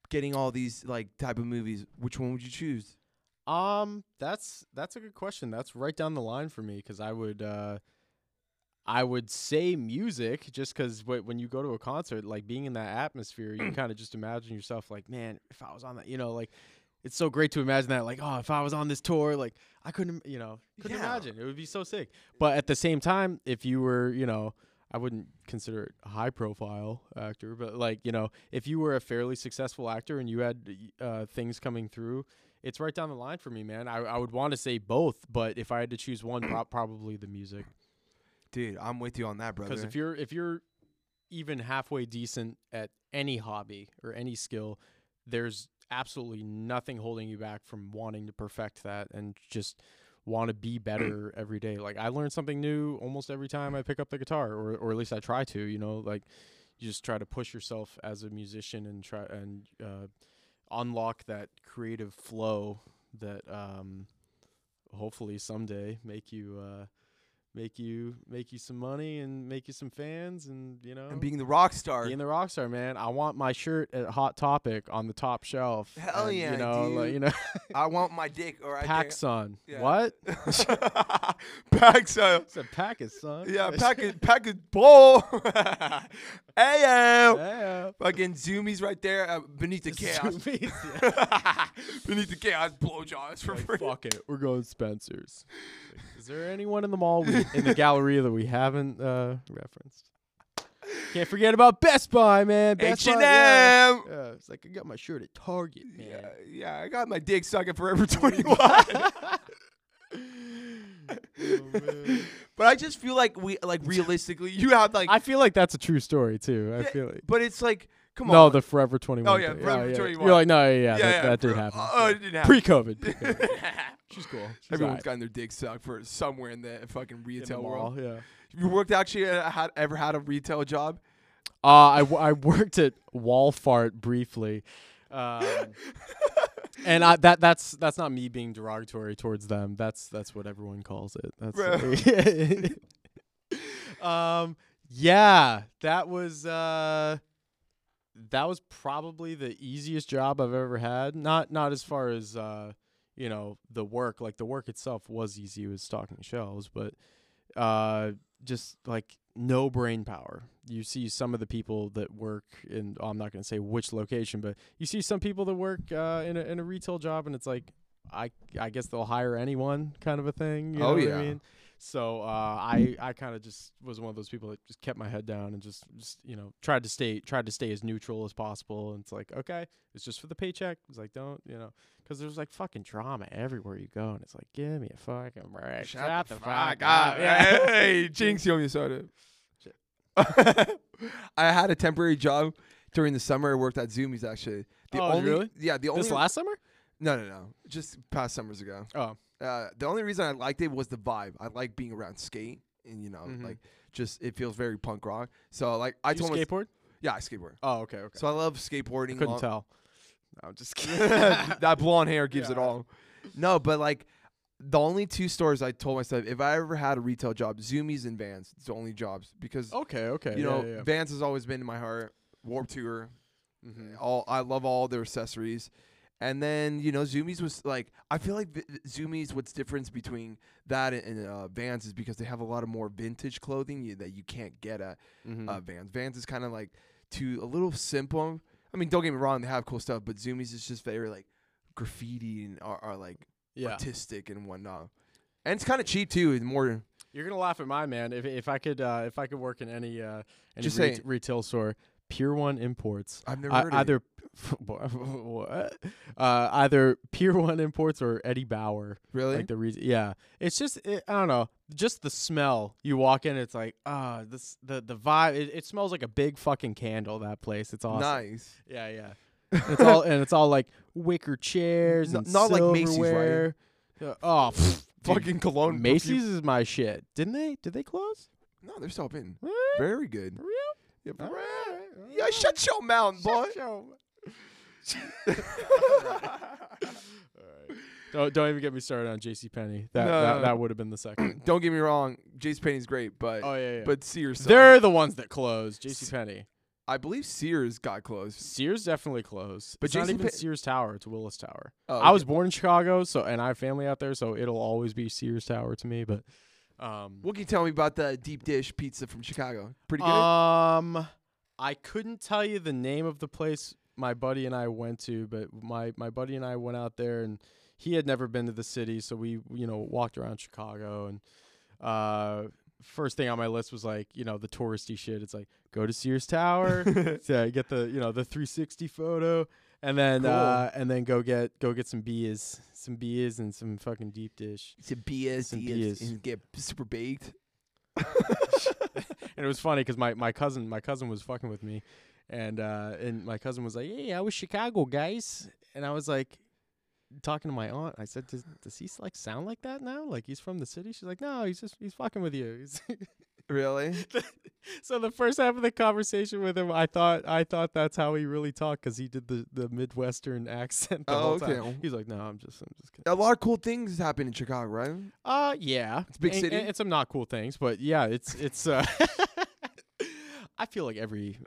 getting all these like type of movies which one would you choose Um, that's that's a good question. That's right down the line for me because I would uh, I would say music just because when you go to a concert, like being in that atmosphere, you kind of just imagine yourself like, man, if I was on that, you know, like it's so great to imagine that, like, oh, if I was on this tour, like I couldn't, you know, couldn't Yeah. imagine. It would be so sick. But at the same time, if you were, you know. I wouldn't consider it a high profile actor, but like, you know, if you were a fairly successful actor and you had uh, things coming through, it's right down the line for me, man. I, I would want to say both, but if I had to choose one, pro- probably the music. Dude i'm with you on that brother Because if you're if you're even halfway decent at any hobby or any skill, there's absolutely nothing holding you back from wanting to perfect that and just want to be better every day. Like I learn something new almost every time I pick up the guitar, or or at least I try to. You know, like you just try to push yourself as a musician and try and uh, unlock that creative flow that um, hopefully someday make you uh, make you make you some money and make you some fans and you know And being the rock star. being the rock star, man. I want my shirt at Hot Topic on the top shelf. Hell and, yeah, you know, like, dude. you know, I want my dick or I PacSun. Yeah. What? PacSun. It's a PacSun. Yeah, pack it, pack it, bull. hey, yo. Fucking Zumiez right there uh, beneath the chaos. Zumiez, yeah. beneath the chaos, blowjobs for Like, free. fuck it, we're going Spencer's. Like, Is there anyone in the mall we, in the Galleria that we haven't uh, referenced? Can't forget about Best Buy, man. Best H&M. Buy, yeah. yeah, it's like I got my shirt at Target, man. Yeah, yeah, I got my dick stuck at Forever 21. Oh, but I just feel like we, like realistically, you have like, I feel like that's a true story too. I feel like. but it's like, come on, no, on. the Forever 21. Oh, yeah, thing. Forever yeah. 21. You're like, no, yeah, yeah, yeah, that, that did happen. Oh, it didn't happen. Pre-COVID. pre-COVID. She's cool. She's Everyone's alright. gotten their dick sucked for somewhere in the fucking In the retail mall, world. Yeah. You worked actually uh, had ever had a retail job? Uh, I, w- I worked at Walfart briefly. Um, and I, that that's that's not me being derogatory towards them. That's that's what everyone calls it. That's um yeah, that was uh that was probably the easiest job I've ever had. Not not as far as uh you know the work like the work itself was easy. It was stocking shelves, but uh just like no brain power. You see some of the people that work in oh, I'm not going to say which location, but you see some people that work uh, in a in a retail job and it's like I I guess they'll hire anyone kind of a thing, you Oh, know what yeah. I mean? So uh, I I kind of just was one of those people that just kept my head down and just just you know tried to stay tried to stay as neutral as possible. And it's like okay, it's just for the paycheck. It's like don't you know because there's like fucking drama everywhere you go, and it's like give me a fucking break. Shut, the, fuck up. Yeah. Hey, Jinx, you owe me soda. I had a temporary job during the summer. I worked at Zumiez actually. The Oh, only, really? Yeah, the only This last summer? no, no, no, just past summers ago. Oh, Uh, the only reason I liked it was the vibe. I like being around skate, and you know, Mhm. like just it feels very punk rock. So like I you told skateboard? yeah, I skateboard. Oh, okay, okay. So I love skateboarding. Couldn't long- tell. No, I'm just kidding. that blonde hair gives it all. No, but like the only two stores I told myself if I ever had a retail job, Zumiez and Vans. It's the only jobs because okay, okay. you yeah, know yeah, yeah. Vans has always been in my heart. Warp Tour, Mhm. all I love all their accessories. And then you know Zumiez was like I feel like v- Zumiez. What's difference between that and, and uh, Vans is because they have a lot of more vintage clothing you, that you can't get at Mhm. uh, Vans. Vans is kind of like too a little simple. I mean, don't get me wrong, they have cool stuff, but Zumiez is just very like graffiti and are, are like yeah. artistic and whatnot. And it's kind of cheap too. And more You're gonna laugh at my man. If if I could uh, if I could work in any uh, any Just saying. retail store, Pier One Imports. I've never I- heard of either what? Uh, either Pier One Imports or Eddie Bauer. Really? Like the re- yeah, it's just it, I don't know, just the smell. You walk in, it's like ah, this the the vibe. It, it smells like a big fucking candle. That place, it's awesome. Nice. Yeah, yeah. It's all and it's all like wicker chairs and not like Macy's, right? silverware. Yeah, Oh, pff, dude, Fucking cologne. Macy's perfume. is my shit. Didn't they? Did they close? No, they're still open. Very good. For real? Yeah, All right, all right, Yeah, shut your mouth, boy. right. Don't don't even get me started on J.C. Penney. That No. that, that would have been the second. Don't get me wrong, J.C. Penney's great, but oh yeah, yeah. but Sears. sucks. they're the ones that closed. J.C. Penney. I believe Sears got closed. Sears definitely closed. But it's not even Sears Tower. It's Willis Tower. Oh, I was born in Chicago, so and I have family out there, so it'll always be Sears Tower to me. But um, What can you tell me about the deep dish pizza from Chicago? Pretty good. Um, I couldn't tell you the name of the place my buddy and I went to, but my my buddy and I went out there, and he had never been to the city, so we you know walked around Chicago, and uh, first thing on my list was like you know the touristy shit. It's like go to Sears Tower, yeah, get the you know the 360 photo. And then, Cool. uh, and then go get go get some beers, some beers, and some fucking deep dish. Some BS, Some BS. and get super baked. and it was funny because my, my cousin my cousin was fucking with me, and uh, and my cousin was like, "Hey, I was Chicago, guys," and I was like, talking to my aunt. I said, "Does does he like sound like that now? Like he's from the city?" She's like, "No, he's just he's fucking with you." He's Really? so the first half of the conversation with him, I thought I thought that's how he really talked because he did the, the midwestern accent the Oh, whole okay. time. He's like, no, I'm just I'm just kidding. A lot of cool things happen in Chicago, right? Uh, yeah, It's a big and, city? and, and some not cool things, but yeah, it's it's. uh I feel like every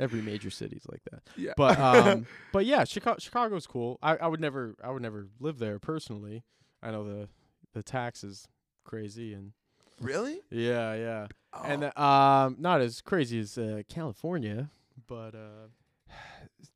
every major city's like that. Yeah. But um, but yeah, Chicago Chicago's cool. I, I would never I would never live there personally. I know the the tax is crazy and really? yeah yeah and Oh, uh, um not as crazy as uh, California, but uh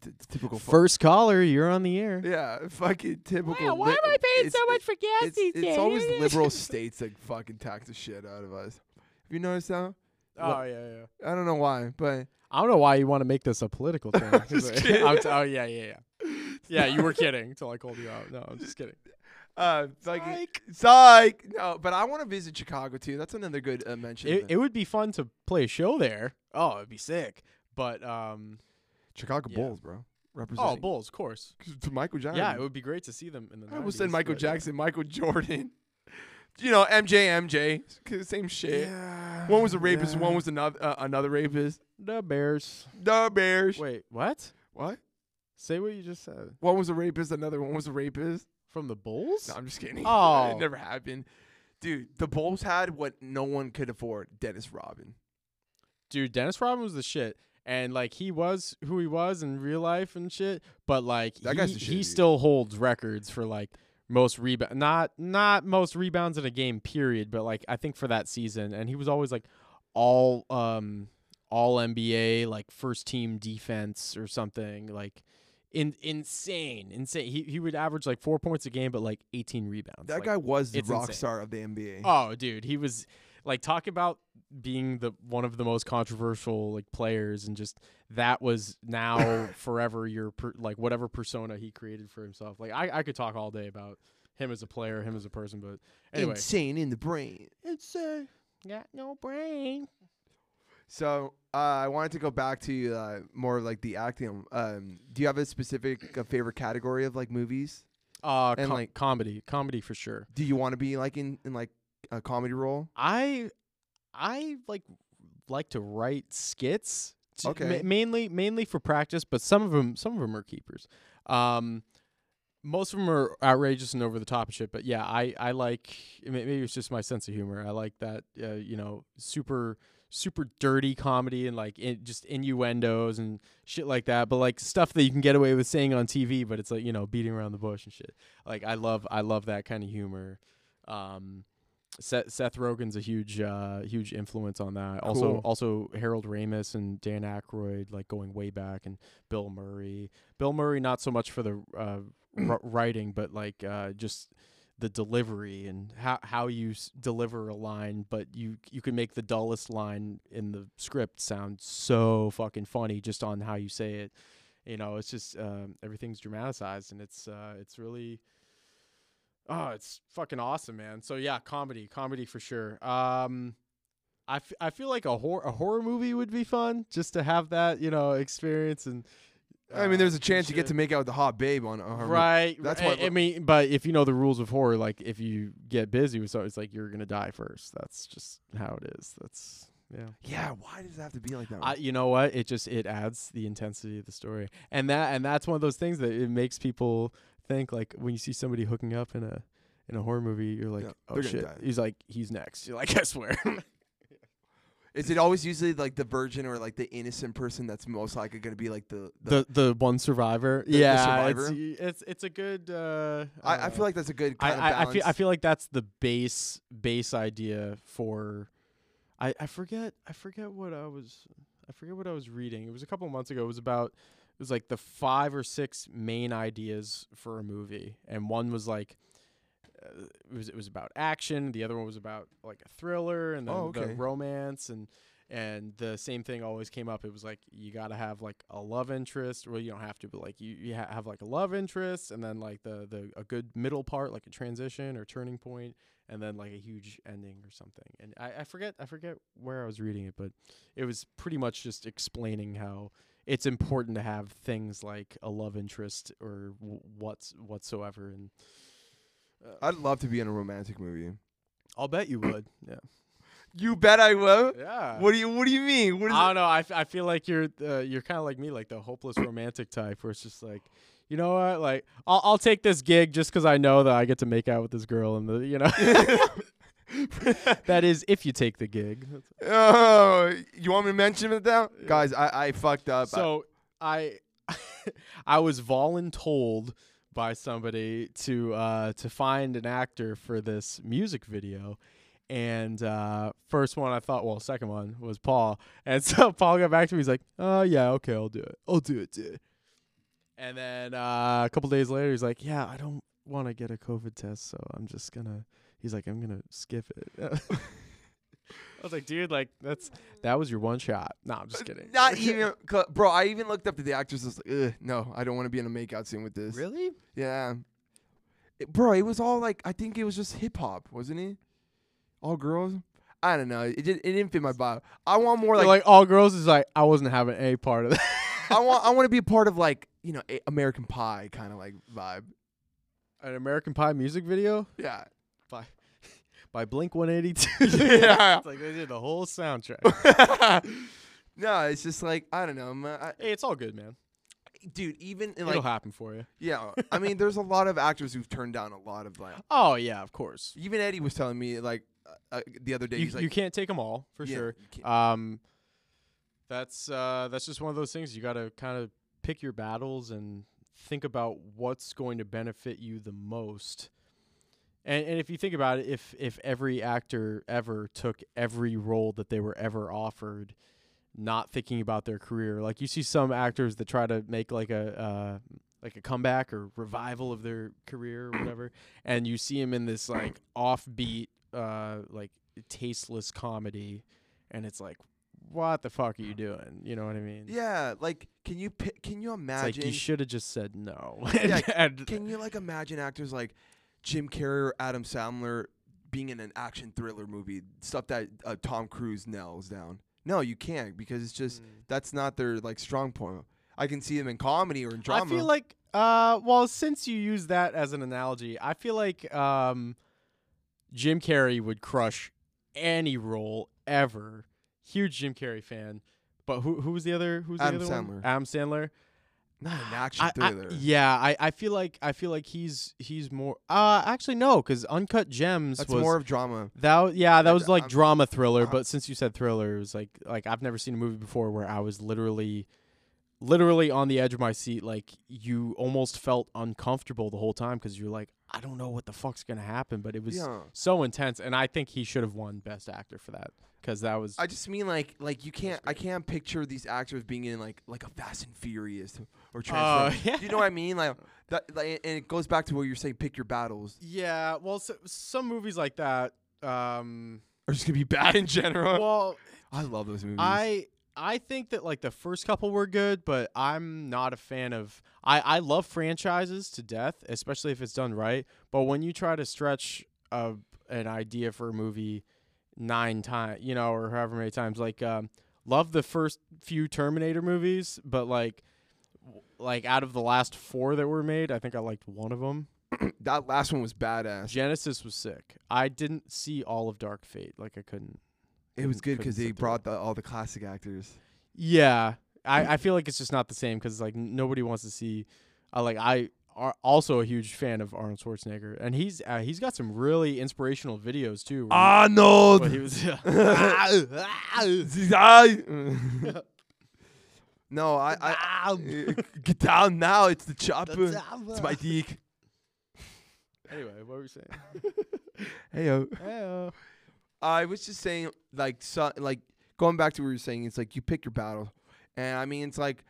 t- typical. fu- first caller, you're on the air. yeah, fucking typical. Wow, why li- am I paying so much for gas It's, these it's days? always liberal states that fucking tax the shit out of us. Have you noticed that? Oh yeah yeah. I don't know why, but I don't know why you want to make this a political thing. I'm just kidding. I'm t- oh yeah yeah yeah. Yeah, you were kidding until I called you out. No, I'm just kidding. uh, fucking psych. No, but I want to visit Chicago too. That's another good uh, mention. It, it would be fun to play a show there. Oh, it'd be sick. But um, Chicago yeah. Bulls, bro. Representing. oh, Bulls, of course. to Michael Jackson. Yeah, it would be great to see them in the. I 90s, said Michael but, yeah. Jackson, Michael Jordan. You know, MJ, MJ, same shit. Yeah, One was a rapist, yeah. one was another uh, another rapist. the Bears. The Bears. Wait, what? What? Say what you just said. One was a rapist, another one was a rapist. From the Bulls? No, I'm just kidding. Oh. it never happened. Dude, the Bulls had what no one could afford. Dennis Robin. Dude, Dennis Rodman was the shit. And like he was who he was in real life and shit, but like That he, guy's the shit, he still holds records for like most rebound not not most rebounds in a game period, but like I think for that season and he was always like all um all NBA like first team defense or something like in insane insane he he would average like 4 points a game but like 18 rebounds That like, guy was the rock insane. star of the NBA. Oh, dude, he was like talk about being the one of the most controversial like players, and just that was now forever your per, like whatever persona he created for himself. Like I, I could talk all day about him as a player, him as a person, but anyway, Insane in the brain. it's uh, got no brain. So uh, I wanted to go back to uh, more like the acting. Um, do you have a specific uh, favorite category of like movies? Uh, And, com- like- comedy, comedy for sure. Do you want to be like in, in like a comedy role? I, I like like to write skits. t- ma- Okay. mainly mainly for practice, but some of them some of them are keepers. Um, most of them are outrageous and over the top and shit. But yeah, I I like maybe it's just my sense of humor. I like that uh, you know super super dirty comedy and like in, just innuendos and shit like that. But like stuff that you can get away with saying on TV, but it's like you know beating around the bush and shit. Like I love I love that kind of humor. Um, Seth, Seth Rogen's a huge uh, huge influence on that. Also Cool. also Harold Ramis and Dan Aykroyd like going way back and Bill Murray. Bill Murray not so much for the uh, r- writing but like uh, just the delivery and how how you s- deliver a line but you you can make the dullest line in the script sound so fucking funny just on how you say it. You know, it's just um, everything's dramatized and it's uh, it's really Oh, it's fucking awesome, man. So yeah, comedy, comedy for sure. Um, I, f- I feel like a horror a horror movie would be fun just to have that you know experience and. I mean, uh, there's a chance you get to make out with the hot babe on. on Right. That's That's why I, I mean, but if you know the rules of horror, like if you get busy with something, it's like you're gonna die first. That's just how it is. That's yeah. Yeah, why does it have to be like that? I, you know what? It just it adds the intensity of the story, and that and that's one of those things that it makes people think like when you see somebody hooking up in a in a horror movie, you're like, Yeah, oh they're gonna shit, die. he's like he's next. You're like, I swear. Is it always usually like the virgin or like the innocent person that's most likely going to be like the, the, the the one survivor. the yeah, survivor? It's, it's it's a good. Uh, I, I feel like that's a good I, kind of I, I feel I feel like that's the base base idea for I, I forget I forget what I was I forget what I was reading. It was a couple months ago. It was about it was like the five or six main ideas for a movie, and one was like uh, it was it was about action. The other one was about like a thriller, and then Oh, the romance, and and the same thing always came up. It was like you got to have like a love interest. Well, you don't have to, but like you you ha- have like a love interest, and then like the the a good middle part, like a transition or turning point, and then like a huge ending or something. And I, I forget I forget where I was reading it, but it was pretty much just explaining how it's important to have things like a love interest or w- what's whatsoever. And uh, I'd love to be in a romantic movie. I'll bet you would. Yeah. You bet I will. Yeah. What do you What do you mean? What is I don't know. I, f- I feel like you're uh, you're kind of like me, like the hopeless romantic type, where it's just like, you know what? Like, I'll I'll take this gig just because I know that I get to make out with this girl, and the you know. that is if you take the gig. Oh, you want me to mention it now, guys? I, I fucked up. So I I was voluntold by somebody to uh, to find an actor for this music video. And uh, first one I thought, well, second one was Paul, and so Paul got back to me. He's like, "Oh yeah, okay, I'll do it. I'll do it, dude." And then uh, a couple days later, he's like, "Yeah, I don't want to get a COVID test, so I'm just gonna." He's like, "I'm gonna skip it." I was like, "Dude, like that's that was your one shot." No, I'm just kidding. Not even, bro. I even looked up to the actress. and was like, Ugh, no, I don't want to be in a makeout scene with this. really. Yeah, It- bro. It was all like, I think it was just hip hop, wasn't it? All girls. I don't know. It did, it didn't fit my bio. I want more Like, like, like all girls is like I wasn't having a part of that. I want I want to be a part of like you know a- American Pie kind of like vibe. An American Pie music video Yeah. By by Blink 182. Yeah. it's like they did the whole soundtrack. no, it's just like I don't know, man. I, hey, it's all good, man. dude. Even in, It'll like happen for you. yeah, I mean, there's a lot of actors who've turned down a lot of like. Oh yeah, of course. Even Eddie was telling me like uh, uh, the other day. You, he's like, you can't take them all for yeah, sure. Um, that's uh, that's just one of those things. You got to kind of pick your battles and think about what's going to benefit you the most. And and if you think about it, if if every actor ever took every role that they were ever offered, not thinking about their career, like you see some actors that try to make like a uh, like a comeback or revival of their career or whatever, and you see them in this like offbeat, uh, like tasteless comedy, and it's like, what the fuck are you doing? You know what I mean? yeah, like can you pi- can you It's imagine? like you should have just said no. Yeah, And- can you like imagine actors like Jim Carrey or Adam Sandler being in an action thriller movie, stuff that uh, Tom Cruise nails down? No, you can't because it's just Mm. that's not their like strong point. I can see them in comedy or in drama. I feel like, uh, well, since you use that as an analogy, I feel like um, Jim Carrey would crush any role ever. Huge Jim Carrey fan. But who who was the other? Who's the other Sandler. one? Adam Sandler. Not an action I, I, thriller. yeah, I, I feel like I feel like he's he's more. Uh, actually no, because Uncut Gems that's was more of drama. that. Yeah, that was like um, drama thriller. uh-huh. But since you said thriller, it was like like I've never seen a movie before where I was literally literally on the edge of my seat like you almost felt uncomfortable the whole time because you're like i don't know what the fuck's gonna happen but it was Yeah. so intense and i think he should have won best actor for that because that was I just mean like like you can't I can't picture these actors being in like like a Fast and Furious or Oh, Transformers. yeah. Do you know what I mean? Like that like, and it goes back to what you're saying. Pick your battles. yeah well so, some movies like that um Or just gonna be bad in general. well I love those movies. i i think that like the first couple were good but i'm not a fan of i i love franchises to death especially if it's done right but when you try to stretch a, an idea for a movie nine times, you know, or however many times. Like, um, love the first few Terminator movies, but like, like out of the last four that were made, I think I liked one of them. that last one was badass. Genisys was sick. I didn't see all of Dark Fate. Like, I couldn't. It was good because they brought the, all the classic actors. Yeah, I, I feel like it's just not the same because like nobody wants to see. Uh, like I are also a huge fan of Arnold Schwarzenegger, and he's uh, he's got some really inspirational videos too. Arnold. he was. no, I, I, get down now. It's the chopper. It's my dick. Anyway, what were we saying? Hey yo. I was just saying, like, so, like going back to what you were saying, it's like you pick your battle, and I mean, it's like,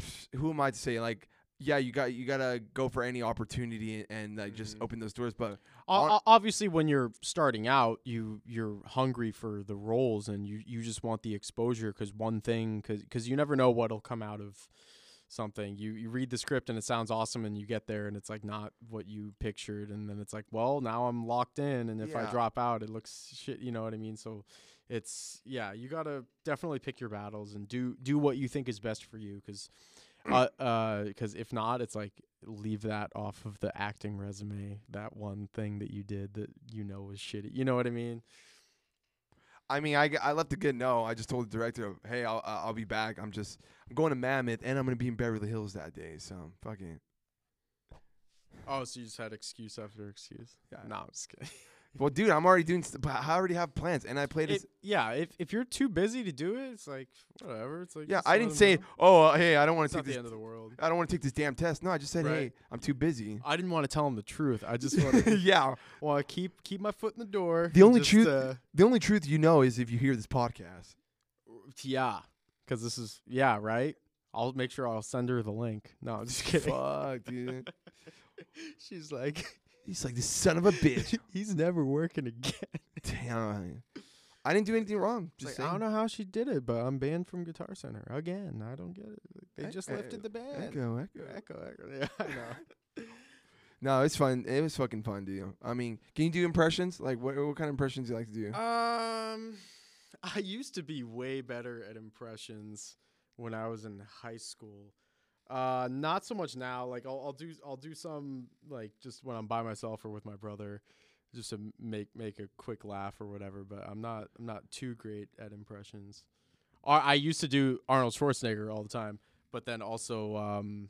pfft, who am I to say? Like, yeah, you got you gotta go for any opportunity and, and like just Mhm. open those doors. But O- obviously, when you're starting out, you you're hungry for the roles, and you you just want the exposure because one thing, because because you never know what'll come out of something. You you read the script and it sounds awesome, and you get there and it's like not what you pictured, and then it's like, well, now I'm locked in, and if I drop out, it looks shit. You know what I mean? So. It's yeah, you gotta definitely pick your battles and do do what you think is best for you, because uh, uh, because if not, it's like leave that off of the acting resume. That one thing that you did that you know was shitty. You know what I mean? I mean, I, I left a good note. I just told the director, "Hey, I'll I'll be back. I'm just I'm going to Mammoth, and I'm gonna be in Beverly Hills that day. So fucking Oh, so you just had excuse after excuse? Yeah. No, I'm just kidding. well, dude, I'm already doing. St- I already have plans, and I played. It, This, yeah, if if you're too busy to do it, it's like whatever. It's like yeah, I didn't say, know. oh, uh, hey, I don't want to not take the this. end of the world. I don't want to take this damn test. No, I just said, hey, I'm too busy. I didn't want to tell him the truth. I just want to yeah. want to keep keep my foot in the door. The only just, truth- uh, The only truth you know is if you hear this podcast. yeah, because this is yeah right. I'll make sure I'll send her the link. No, I'm just kidding. Fuck, dude. She's like, He's like this son of a bitch. he's never working again. Damn. I didn't do anything wrong. Just like, I don't know how she did it, but I'm banned from Guitar Center again. I don't get it. Like, they just lifted the ban. Echo, echo. echo, echo. Yeah, I know. No, it's fun. It was fucking fun, dude. I mean, can you do impressions? Like, what what kind of impressions do you like to do? Um, I used to be way better at impressions when I was in high school. Uh, not so much now. Like I'll, I'll do I'll do some like just when I'm by myself or with my brother, just to make make a quick laugh or whatever. But I'm not I'm not too great at impressions. I used to do Arnold Schwarzenegger all the time, but then also um,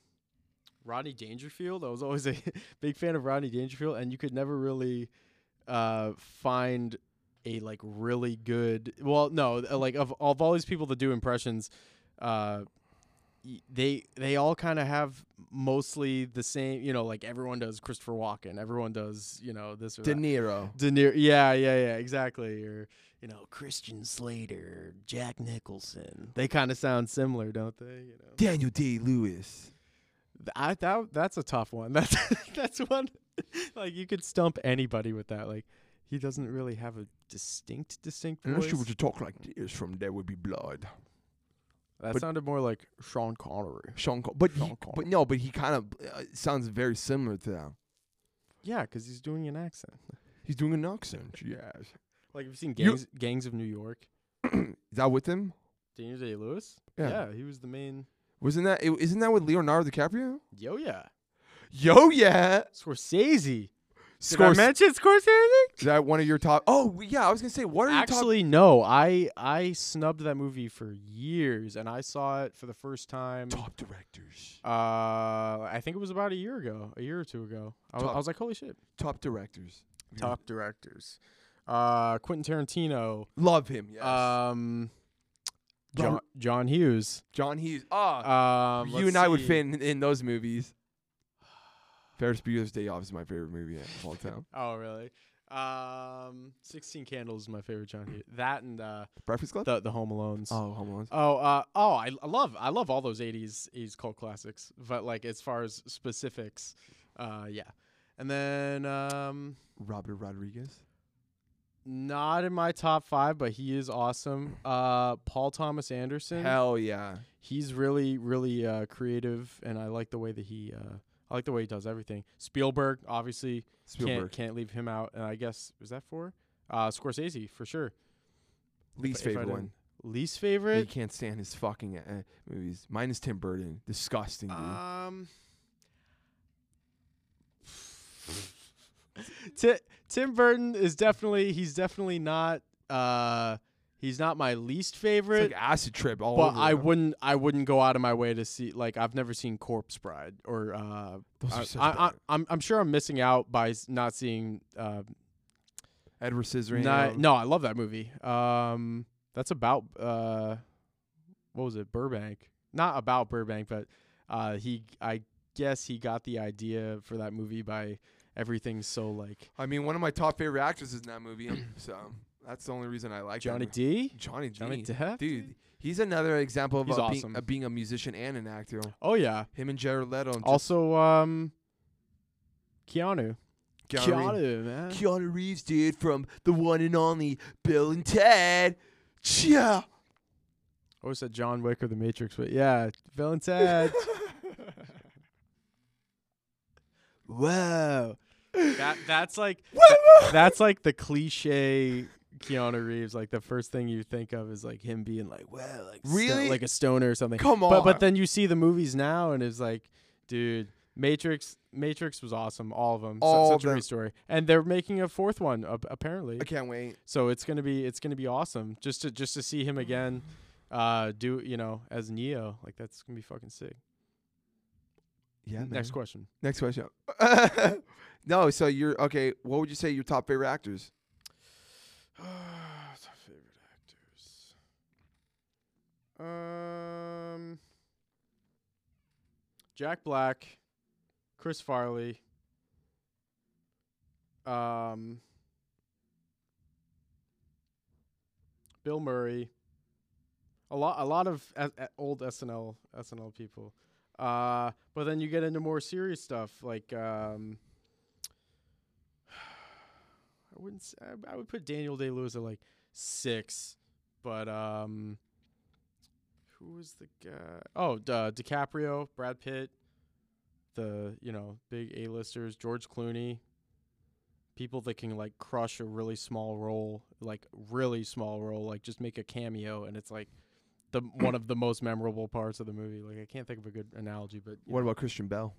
Rodney Dangerfield. I was always a big fan of Rodney Dangerfield, and you could never really uh, find a like really good. Well, no, uh, like of of all these people that do impressions, uh, they they all kind of have mostly the same. You know, like everyone does Christopher Walken, everyone does you know this or De that. Niro. De Niro, yeah, yeah, yeah, exactly. Or you know Christian Slater, Jack Nicholson. They kind of sound similar, don't they? You know. Daniel Day Lewis. I that that's a tough one. That's that's one like you could stump anybody with that. Like he doesn't really have a distinct distinct voice. Unless you were to talk like this from There Would Be Blood. That but- sounded more like Sean Connery. Sean Con- but he, Sean Connery. but no, but he kind of uh, sounds very similar to that. Yeah, because he's doing an accent. He's doing an accent. Yes. Like have you seen You- Gangs Gangs of New York? Is that with him? Daniel Day Lewis. Yeah. he was the main. Wasn't that? is isn't that with Leonardo DiCaprio? Yo, yeah. Yo, yeah. Scorsese. Did I Scors- mention Scorsese? Is that one of your top? Oh, yeah. I was gonna say, what are your top? Actually, no. I I snubbed that movie for years, and I saw it for the first time. Top directors. Uh, I think it was about a year ago, a year or two ago. I was, Top- I was like, holy shit. Top directors. Top directors. Uh, Quentin Tarantino. Love him. Yes. Um, John, Robert- John Hughes. John Hughes. Ah, Um, you let's and I would see. fit in, in those movies. Ferris Bueller's Day Off is my favorite movie of all time. Oh, really? Um, Sixteen Candles is my favorite John Hughes. That and uh, Breakfast Club. the the Home Alones. oh, Home Alone. Oh, uh, oh, I, I love I love all those '80s '80s cult classics. But like as far as specifics, uh, yeah. And then um, Robert Rodriguez. not in my top five, but he is awesome. Uh, Paul Thomas Anderson. Hell yeah. He's really really uh, creative, and I like the way that he uh, I like the way he does everything. Spielberg, obviously, Spielberg. can't can't leave him out. And I guess was that for uh, Scorsese for sure. Least if favorite didn't- one. Least favorite. favorite. can't stand his fucking uh, movies. Mine is Tim Burton. Disgusting, dude. Um, Ti Tim Burton is definitely he's definitely not uh he's not my least it's favorite. like acid trip all but over. I wouldn't I wouldn't go out of my way to see like I've never seen Corpse Bride or uh Those I, I, bad- I'm I'm sure I'm missing out by not seeing uh Edward Scissorhands. no I love that movie um that's about uh what was it Burbank not about Burbank but uh he I guess he got the idea for that movie by everything's so like I mean, one of my top favorite actors is in that movie. so that's the only reason I like Johnny movie. D Johnny D. Johnny Depp Dude, he's another example of, He's uh, being, of being a musician and an actor. oh yeah Him and Jared Leto. and also um Keanu Keanu Reeves. man Keanu Reeves, dude, from the one and only Bill and Ted. Yeah. I always said John Wick or The Matrix, but yeah, Bill and Ted. Whoa. That that's like tha- that's like the cliche Keanu Reeves. Like the first thing you think of is like him being like, "Wow, like Really? like a stoner or something." Come on. But but then you see the movies now, and it's like, dude, Matrix, Matrix was awesome. All of them. All such a great story. And they're making a fourth one ap- apparently. I can't wait. So it's gonna be it's gonna be awesome just to just to see him again, uh, do you know as Neo like that's gonna be fucking sick. Yeah. Man. Next question. Next question. no, so you're okay. What would you say your top favorite actors? Top favorite actors. Um, Jack Black, Chris Farley. Um, Bill Murray. A lot, a lot of a- a- old SNL SNL people. Uh, but then you get into more serious stuff like um, I wouldn't. s- I, I would put Daniel Day Lewis at like six, but um, who was the guy? Oh, D- uh, DiCaprio, Brad Pitt, the you know big A listers, George Clooney. People that can like crush a really small role, like really small role, like just make a cameo, and it's like the one of the most memorable parts of the movie. Like I can't think of a good analogy, but What know. about Christian Bale?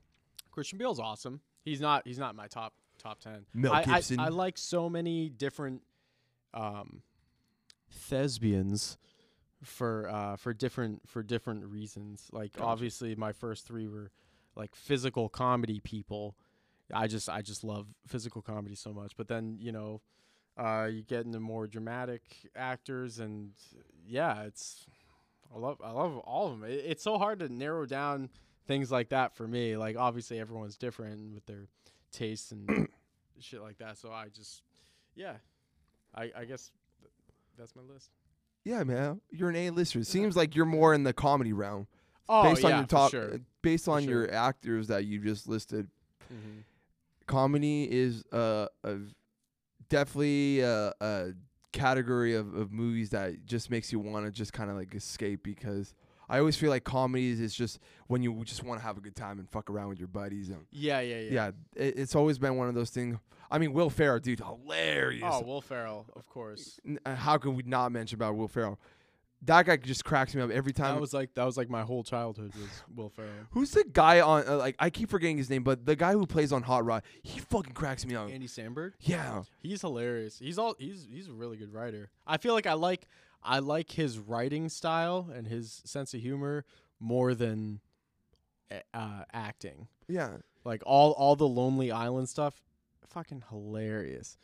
Christian Bale's awesome. He's not. He's not my top top ten. Mel I, I, I like so many different um, thespians for uh, for different for different reasons. Like Gotcha. obviously, my first three were like physical comedy people. I just I just love physical comedy so much. But then you know, uh, you get into more dramatic actors, and yeah, it's I love I love all of them. It, it's so hard to narrow down things like that for me. Like obviously everyone's different with their tastes and shit like that. So I just yeah, I I guess th- that's my list. yeah, man. You're an A-lister. It seems like you're more in the comedy realm. Oh based on yeah, your for top, sure. uh, based on sure. your actors that you just listed. Mhm. comedy is uh, a definitely a, a category of, of movies that just makes you want to just kind of like escape because I always feel like comedies is just when you just want to have a good time and fuck around with your buddies and Yeah, yeah, yeah. yeah, it, it's always been one of those things. I mean, Will Ferrell, dude, hilarious. Oh, Will Ferrell, of course. Uh, How can we not mention about Will Ferrell? That guy just cracks me up every time. That was like that was like my whole childhood was Will Ferrell. Who's the guy on? Uh, like I keep forgetting his name, but the guy who plays on Hot Rod, he fucking cracks me up. Andy Samberg. Yeah, He's hilarious. He's all he's he's a really good writer. I feel like I like I like his writing style and his sense of humor more than uh, acting. yeah. Like all all the Lonely Island stuff, fucking hilarious.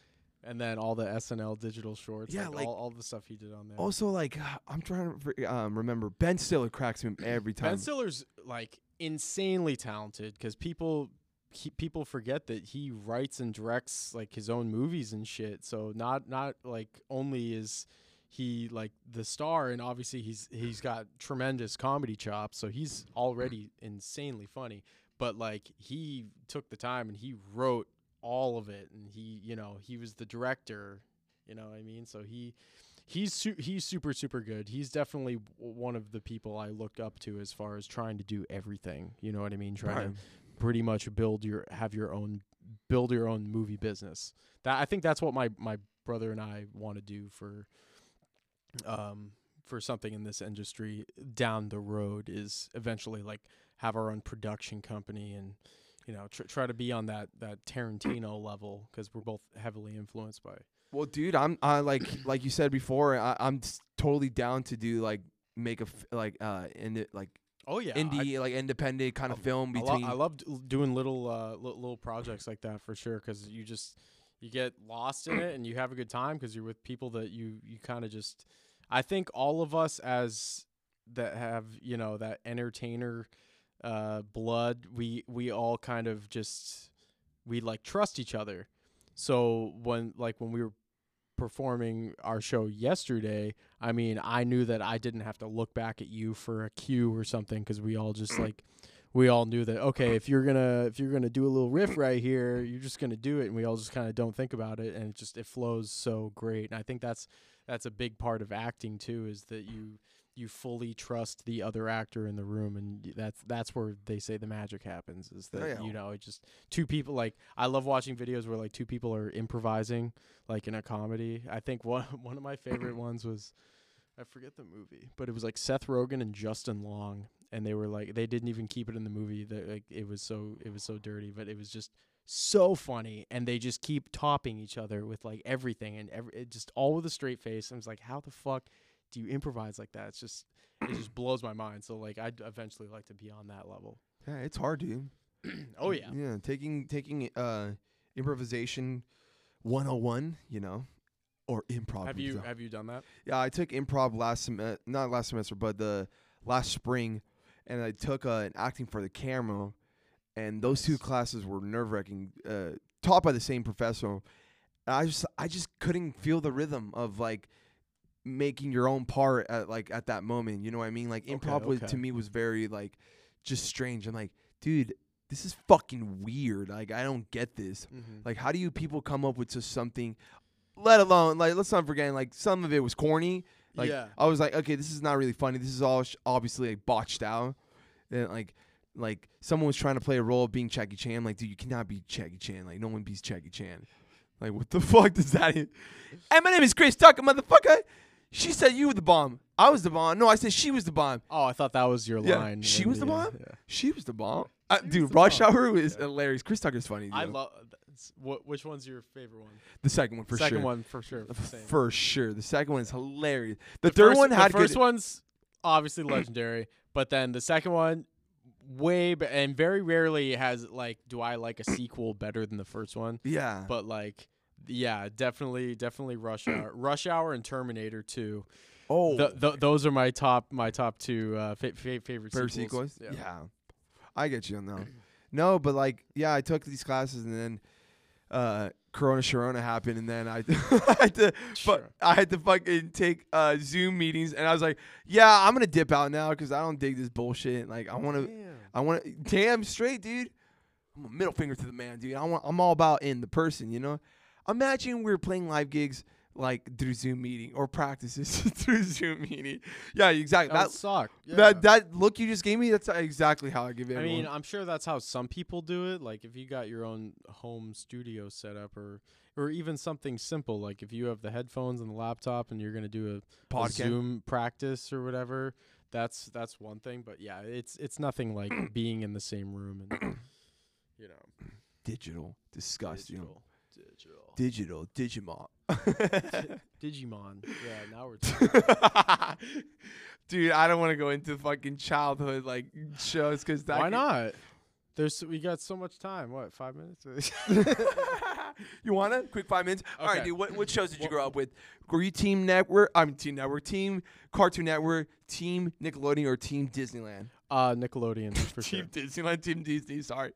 And then all the SNL digital shorts, Yeah, like, like- all, all the stuff he did on there. Also, like I'm trying to um, remember Ben Stiller cracks me every time. Ben Stiller's like insanely talented because people he, people forget that he writes and directs like his own movies and shit. So not not like only is he like the star and obviously he's he's got tremendous comedy chops, so he's already insanely funny. But like he took the time and he wrote all of it and he you know he was the director you know what i mean so he he's su- he's super super good he's definitely w- one of the people i look up to as far as trying to do everything you know what i mean trying Right. to pretty much build your have your own build your own movie business that i think that's what my my brother and i want to do for um for something in this industry down the road is eventually like have our own production company and you know tr- try to be on that that Tarantino level because we're both heavily influenced by Well, dude, I'm I like like you said before. I, I'm totally down to do like make a f- like uh indi- like oh yeah indie like independent kind of film I, lo- between. I love d- doing little uh li- little projects like that for sure because you just you get lost in it and you have a good time because you're with people that you you kind of just I think all of us as that have you know that entertainer uh blood we we all kind of just we like trust each other. So when like when we were performing our show yesterday i mean i knew that i didn't have to look back at you for a cue or something because we all just like we all knew that okay if you're gonna if you're gonna do a little riff right here you're just gonna do it. And we all just kind of don't think about it and it just it flows so great. And i think that's that's a big part of acting too is that you you fully trust the other actor in the room and y- that's that's where they say the magic happens is Oh, that yeah. you know it just two people like i love watching videos where like two people are improvising like in a comedy i think one one of my favorite ones was I forget the movie, but it was like Seth Rogen and Justin Long, and they were like they didn't even keep it in the movie. That like it was so it was so dirty, but it was just so funny, and they just keep topping each other with like everything and every it just all with a straight face. And it's like, how the fuck do you improvise like that? It's just it just blows my mind. So like I'd eventually like to be on that level. Yeah, it's hard, dude. oh yeah, Yeah, taking taking uh improvisation 101, you know, or improv. have you have you done that? Yeah, I took improv last semester, not last semester, but the last spring, and I took uh, an acting for the camera, and those two classes were nerve wracking. Uh, taught by the same professor, and I just I just couldn't feel the rhythm of like making your own part at like at that moment. You know what I mean? Like Okay, improv was to me was very like just strange. I'm like, dude, this is fucking weird. Like I don't get this. Mm-hmm. Like, how do you people come up with just something? Let alone, like, let's not forget, like, some of it was corny. Like, yeah, I was like, okay, this is not really funny. This is all sh- obviously like botched out. And like, like someone was trying to play a role of being Jackie Chan. Like, dude, you cannot be Jackie Chan. Like, no one beats Jackie Chan. Like, what the fuck does that? Mean? Hey, my name is Chris Tucker, motherfucker. She said you were the bomb. I was the bomb. No, I said she was the bomb. Oh, I thought that was your Yeah, line. she was the bomb? yeah. She was the bomb. Uh, dude, the Rush bomb. Hour is Yeah. hilarious. Chris Tucker's funny. I love. What? Which one's your favorite one? the second one for Second sure. one for sure. F- Same. For sure. The second one is hilarious. The, third first, one had the first good. one's obviously legendary, but then the second one, way be- and very rarely has like, do I like a sequel better than the first one? Yeah. But like, yeah, definitely, definitely Rush Hour, Rush Hour, and Terminator Two. oh, Th- th- those are my top, my top two uh, fa- fa- favorite sequels. sequels. Yeah. I get you on that. No, but like, yeah, I took these classes and then uh Corona Sharona happened and then I, I had to Sure. but I had to fucking take uh Zoom meetings and I was like, yeah, I'm gonna dip out now because I don't dig this bullshit. Like I wanna I wanna damn straight, dude. I'm a middle finger to the man, dude. I want I'm all about in the person, you know? Imagine we are playing live gigs like through Zoom meeting or practices through Zoom meeting. Yeah, exactly. That That, suck. Yeah. that that look you just gave me, that's exactly how I give it. I mean, I'm sure that's how some people do it. Like if you got your own home studio set up, or or even something simple, like if you have the headphones and the laptop, and you're gonna do a, a. Zoom practice or whatever. That's that's one thing, but yeah, it's it's nothing like being in the same room and you know Digital. Disgusting. digital, Digital. digital, Digimon. Digimon. Yeah, now we're talking. Dude, I don't want to go into fucking childhood like shows because that. Why could- not? There's we got so much time. What five minutes? you want to quick five minutes? All right, dude. What what shows did you grow up with? Were you Team Network? I'm Team Network. Team Cartoon Network. Team Nickelodeon or Team Disneyland? uh, Nickelodeon for sure. Team Disneyland. Team Disney. Sorry.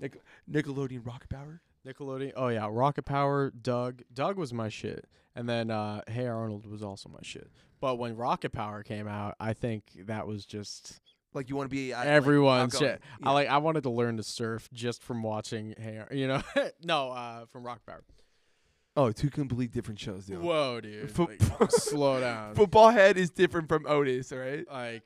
Nic- Nickelodeon Rocket Power. Nickelodeon. Oh yeah, Rocket Power, Doug. Doug was my shit, and then uh, Hey Arnold was also my shit. But when Rocket Power came out, I think that was just Like you want to be at, everyone's outgoing. shit. Yeah. I like. I wanted to learn to surf just from watching Hey, you know, no, uh, from Rock Power. Oh, two complete different shows, dude. Whoa, dude, Fo- like, slow down. Football head is different from Otis, right? like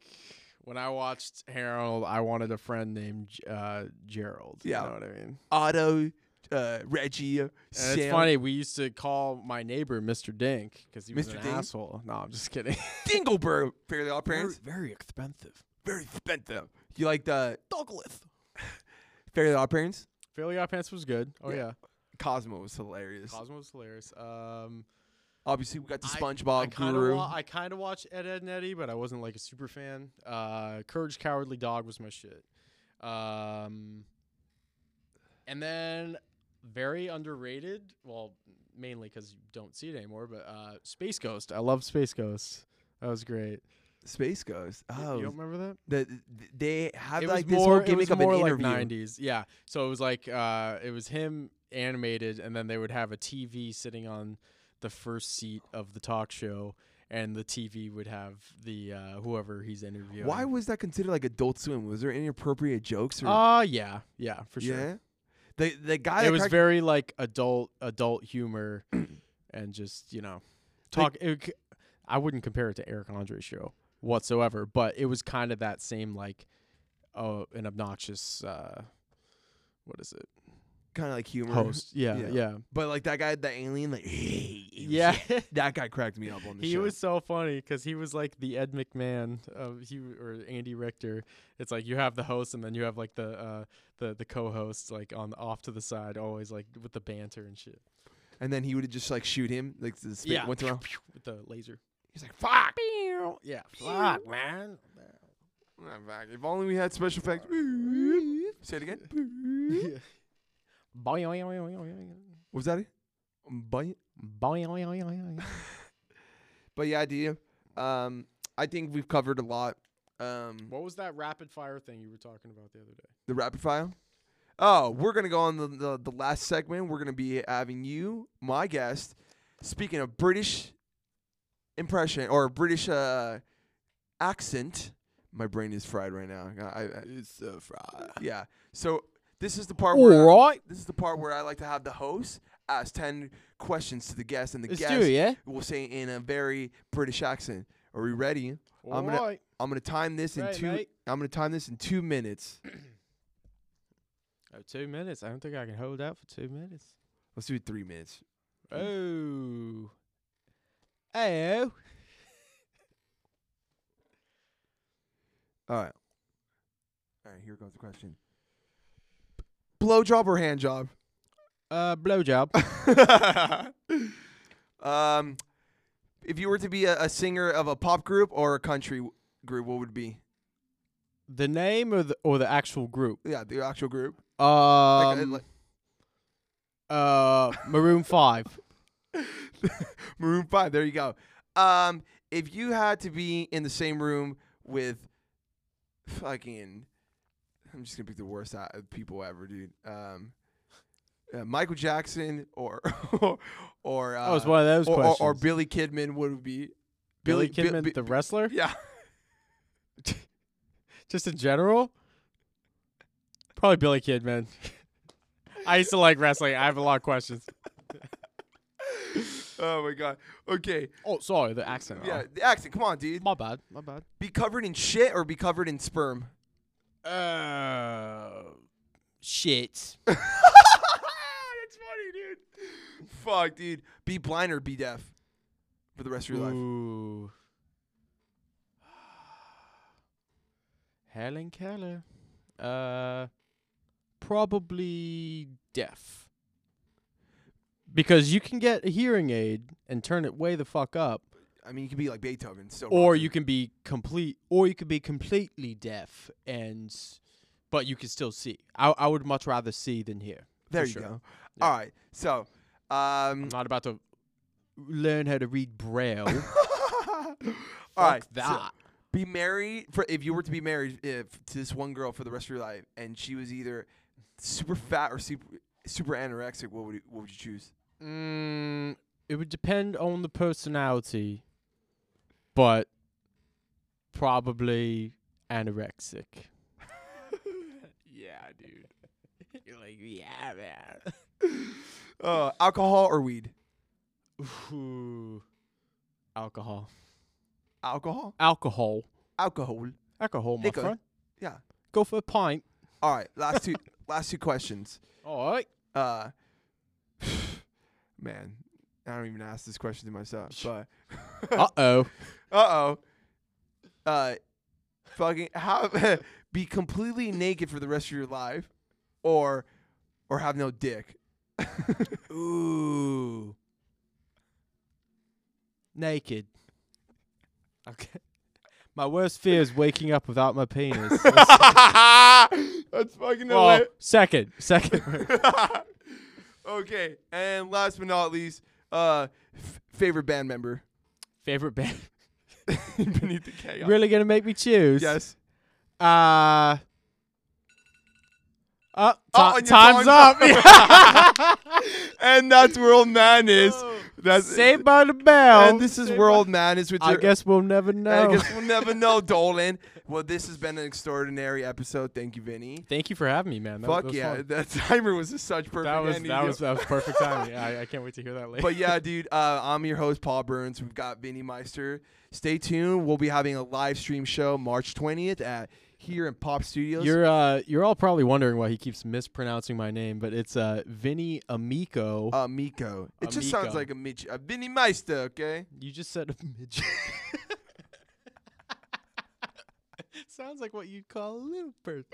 when I watched Harold, I wanted a friend named uh, Gerald. Yeah. you know what I mean. Otto, uh, Reggie, uh, And it's funny. We used to call my neighbor Mr. Dink because he was Mr. an Dink? asshole. No, I'm just kidding. Dingleberg. Fairly Odd Parents. very expensive. Very expensive. You like the Douglas. Fairly Odd Parents? Fairly Odd Pants was good. Oh Yeah. yeah, Cosmo was hilarious. Cosmo was hilarious. Um, Obviously, we got the SpongeBob I kind Guru. of wa- I kind of watched Ed, Edd n Eddy, but I wasn't like a super fan. Uh, Courage Cowardly Dog was my shit. Um, and then very underrated. Well, mainly because you don't see it anymore. But uh, Space Ghost. I love Space Ghost. That was great. Space Ghost. Oh, you don't remember that? the, th- they have it like this more, whole it gimmick was of more an like interview. 90s. Yeah. So it was like uh, it was him animated, and then they would have a TV sitting on the first seat of the talk show, and the TV would have the uh, whoever he's interviewing. Why was that considered like Adult Swim? Was there inappropriate jokes? Or, Uh yeah, yeah, for sure. yeah. The the guy It was very like adult adult humor, and just you know, talk. it, c- I wouldn't compare it to Eric Andre's show whatsoever, but it was kind of that same like, oh, an obnoxious. Uh, what is it? kind of like humor. Host. Yeah, Yeah. yeah. But like that guy, the alien, like, Yeah. that guy cracked me up on the show. He show. was so funny because he was like the Ed McMahon of he or Andy Richter. It's like you have the host and then you have like the uh the the co-host like on off to the side, always like with the banter and shit. and then he would just like shoot him like the spit Yeah, went around. with the laser. He's like, "Fuck." Yeah, fuck man. If only we had special effects. Say it again. What was that? it? Bite? But yeah, dude. Um, I think we've covered a lot. Um, What was that rapid fire thing you were talking about the other day? the rapid fire. Oh, we're gonna go on the, the the last segment. We're gonna be having you, my guest, speaking of British impression or British uh, accent. My brain is fried right now. I, I, It's so fried. yeah. So this is the part where All right. this is the part where I like to have the host ask ten questions to the guest, and the Let's guest do it, yeah? will say in a very British accent. Are we ready? All I'm gonna- right. I'm gonna time this in Right, two. mate. I'm gonna time this in two minutes. Oh, two minutes. I don't think I can hold out for two minutes. Let's do three minutes. Oh. Ayo. All right. All right. Here goes the question. Blow job or hand job? Uh, blowjob. um, if you were to be a, a singer of a pop group or a country w- group, what would it be? the name or the or the actual group? Yeah, the actual group. Um. Like, uh, like- uh, Maroon Five. Maroon Five. There you go. Um, if you had to be in the same room with fucking, I'm just gonna pick the worst people ever, dude. Um, uh, Michael Jackson or or uh, oh, it's one of those or, or, questions. or Billy Kidman would be Billy Bi- Kidman, Bi- the wrestler. yeah. Just in general. Probably Billy Kidman. I used to like wrestling. I have a lot of questions. Oh my god. Okay. Oh, sorry, the accent. Yeah, the accent. Come on, dude. My bad. My bad. Be covered in shit or be covered in sperm. Uh, shit. That's funny, dude. Fuck, dude. Be blind or be deaf for the rest of your life. Ooh. Helen Keller. Uh, probably deaf. Because you can get a hearing aid and turn it way the fuck up, I mean, you could be like Beethoven. Still or you can be complete, or you could be completely deaf and, but you can still see. I I would much rather see than hear. There you sure. go. Yeah. All right. So, um, I'm not about to learn how to read braille. all Fuck right. so that. be married for if you were to be married if, to this one girl for the rest of your life, and she was either super fat or super super anorexic. What would you, what would you choose? Mm, it would depend on the personality, but probably anorexic. yeah, dude. You're like, yeah, man. Uh, alcohol or weed? Ooh. Alcohol. Alcohol. Alcohol. Alcohol. Alcohol, my friend. Yeah. Go for a pint. All right. Last two. last two questions. All right. Uh, man, I don't even ask this question to myself, but Uh oh. uh oh, uh, fucking how be completely naked for the rest of your life, or or have no dick. Ooh. Naked. Okay. My worst fear is waking up without my penis. That's fucking well, hilarious. second. Second. Okay, and last but not least, uh, f- favorite band member Favorite band. beneath the chaos. really gonna make me choose? Yes. Uh. Uh, Oh, ti- and your time's, time's up. and that's World Madness. That's Saved by the bell. And this is Saved World Madness with by- I guess we'll never know. I guess we'll never know, Dolan. Well, this has been an extraordinary episode. Thank you, Vinny. Thank you for having me, man. That, Fuck was yeah, fun. that timer was such perfect. That was that was that was perfect timing. I, I can't wait to hear that later. But yeah, dude, uh, I'm your host, Paul Burns. We've got Vinny Meister. Stay tuned. We'll be having a live stream show March 20th at here in Pop Studios. You're uh you're all probably wondering why he keeps mispronouncing my name, but it's uh Vinny Amico. uh, Miko. It just sounds like a midget. A Vinny Meister, okay? you just said a midget. Sounds like what you'd call a little person.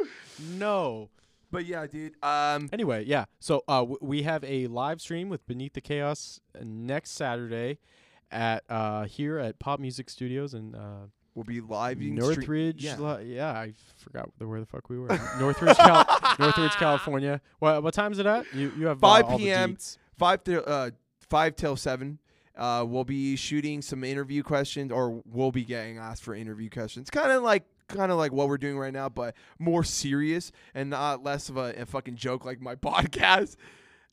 No. But yeah, dude. Um, Anyway, yeah. So uh, w- we have a live stream with Beneath the Chaos uh, next Saturday at uh, here at Pop Music Studios and uh, we'll be live. You can stream- Northridge. yeah. Li- yeah, I forgot the, where the fuck we were. Northridge, Cal- Northridge, California. What what time is it at? You you have uh, 5 all p.m. deets. five to uh five till seven. Uh, we'll be shooting some interview questions, or we'll be getting asked for interview questions. Kind of like, kind of like what we're doing right now, but more serious and not less of a, a fucking joke like my podcast.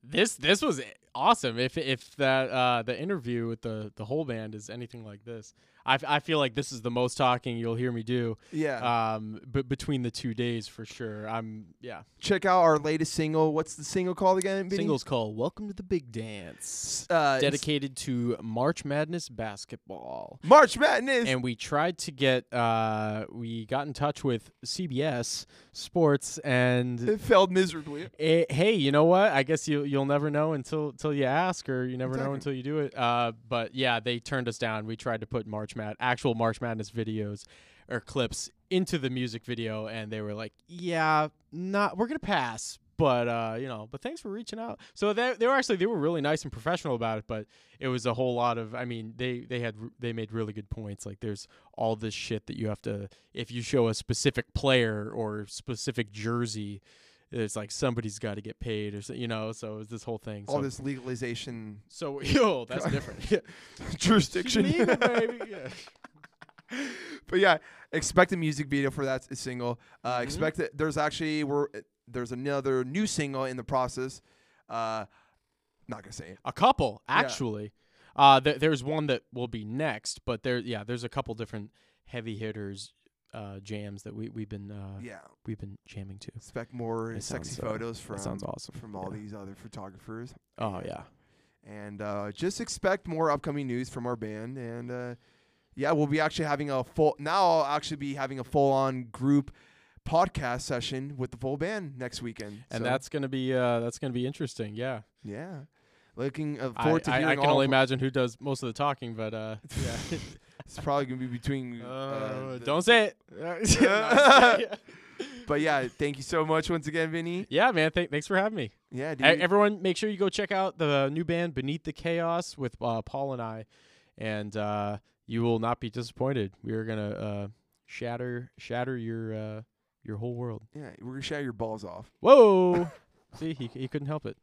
This this was awesome. If if that uh, the interview with the the whole band is anything like this, I, f- I feel like this is the most talking you'll hear me do. Yeah. Um, but between the two days for sure. I'm yeah. Check out our latest single. What's the single called again? Vinny? Singles called "Welcome to the Big Dance," Uh, dedicated to March Madness basketball. March Madness. and we tried to get uh we got in touch with CBS Sports and it failed miserably. eh, hey, you know what? I guess you you'll never know until until you ask or you never know until you do it. Uh but yeah, they turned us down. We tried to put March Mad actual March Madness videos or clips into the music video and they were like, "Yeah, not we're going to pass." But uh, you know, but thanks for reaching out. So they they were actually they were really nice and professional about it, but it was a whole lot of I mean, they they had they made really good points. Like there's all this shit that you have to if you show a specific player or specific jersey, it's like somebody's got to get paid or so, you know, so it's this whole thing. All so, this legalization so yo, that's different. Yeah. jurisdiction. Legal, baby. Yeah. but yeah, expect a music video for that single. Uh, Mhm. Expect it. There's actually we're there's another new single in the process. Uh, not gonna say it. A couple, Yeah. actually. Uh, th- there's one that will be next, but there, yeah, there's a couple different heavy hitters, uh, jams that we we've been uh, Yeah, we've been jamming to. expect more That sexy sounds, photos from sounds awesome. from all Yeah. these other photographers. Oh yeah, and uh, just expect more upcoming news from our band. And uh, yeah, we'll be actually having a full. Now I'll actually be having a full on group podcast session with the full band next weekend. and So, that's gonna be uh, that's gonna be interesting. Yeah, yeah, looking uh, I, forward to I, hearing I can only imagine who does most of the talking, but uh, yeah. It's probably gonna be between. Uh, uh, don't say it. But yeah, thank you so much once again, Vinny. yeah, man. Th- thanks for having me. Yeah, dude. everyone, make sure you go check out the new band Beneath the Chaos with uh, Paul and I, and uh, you will not be disappointed. We are gonna uh, shatter shatter your uh, your whole world. yeah, we're gonna shout your balls off. Whoa! See, he he couldn't help it.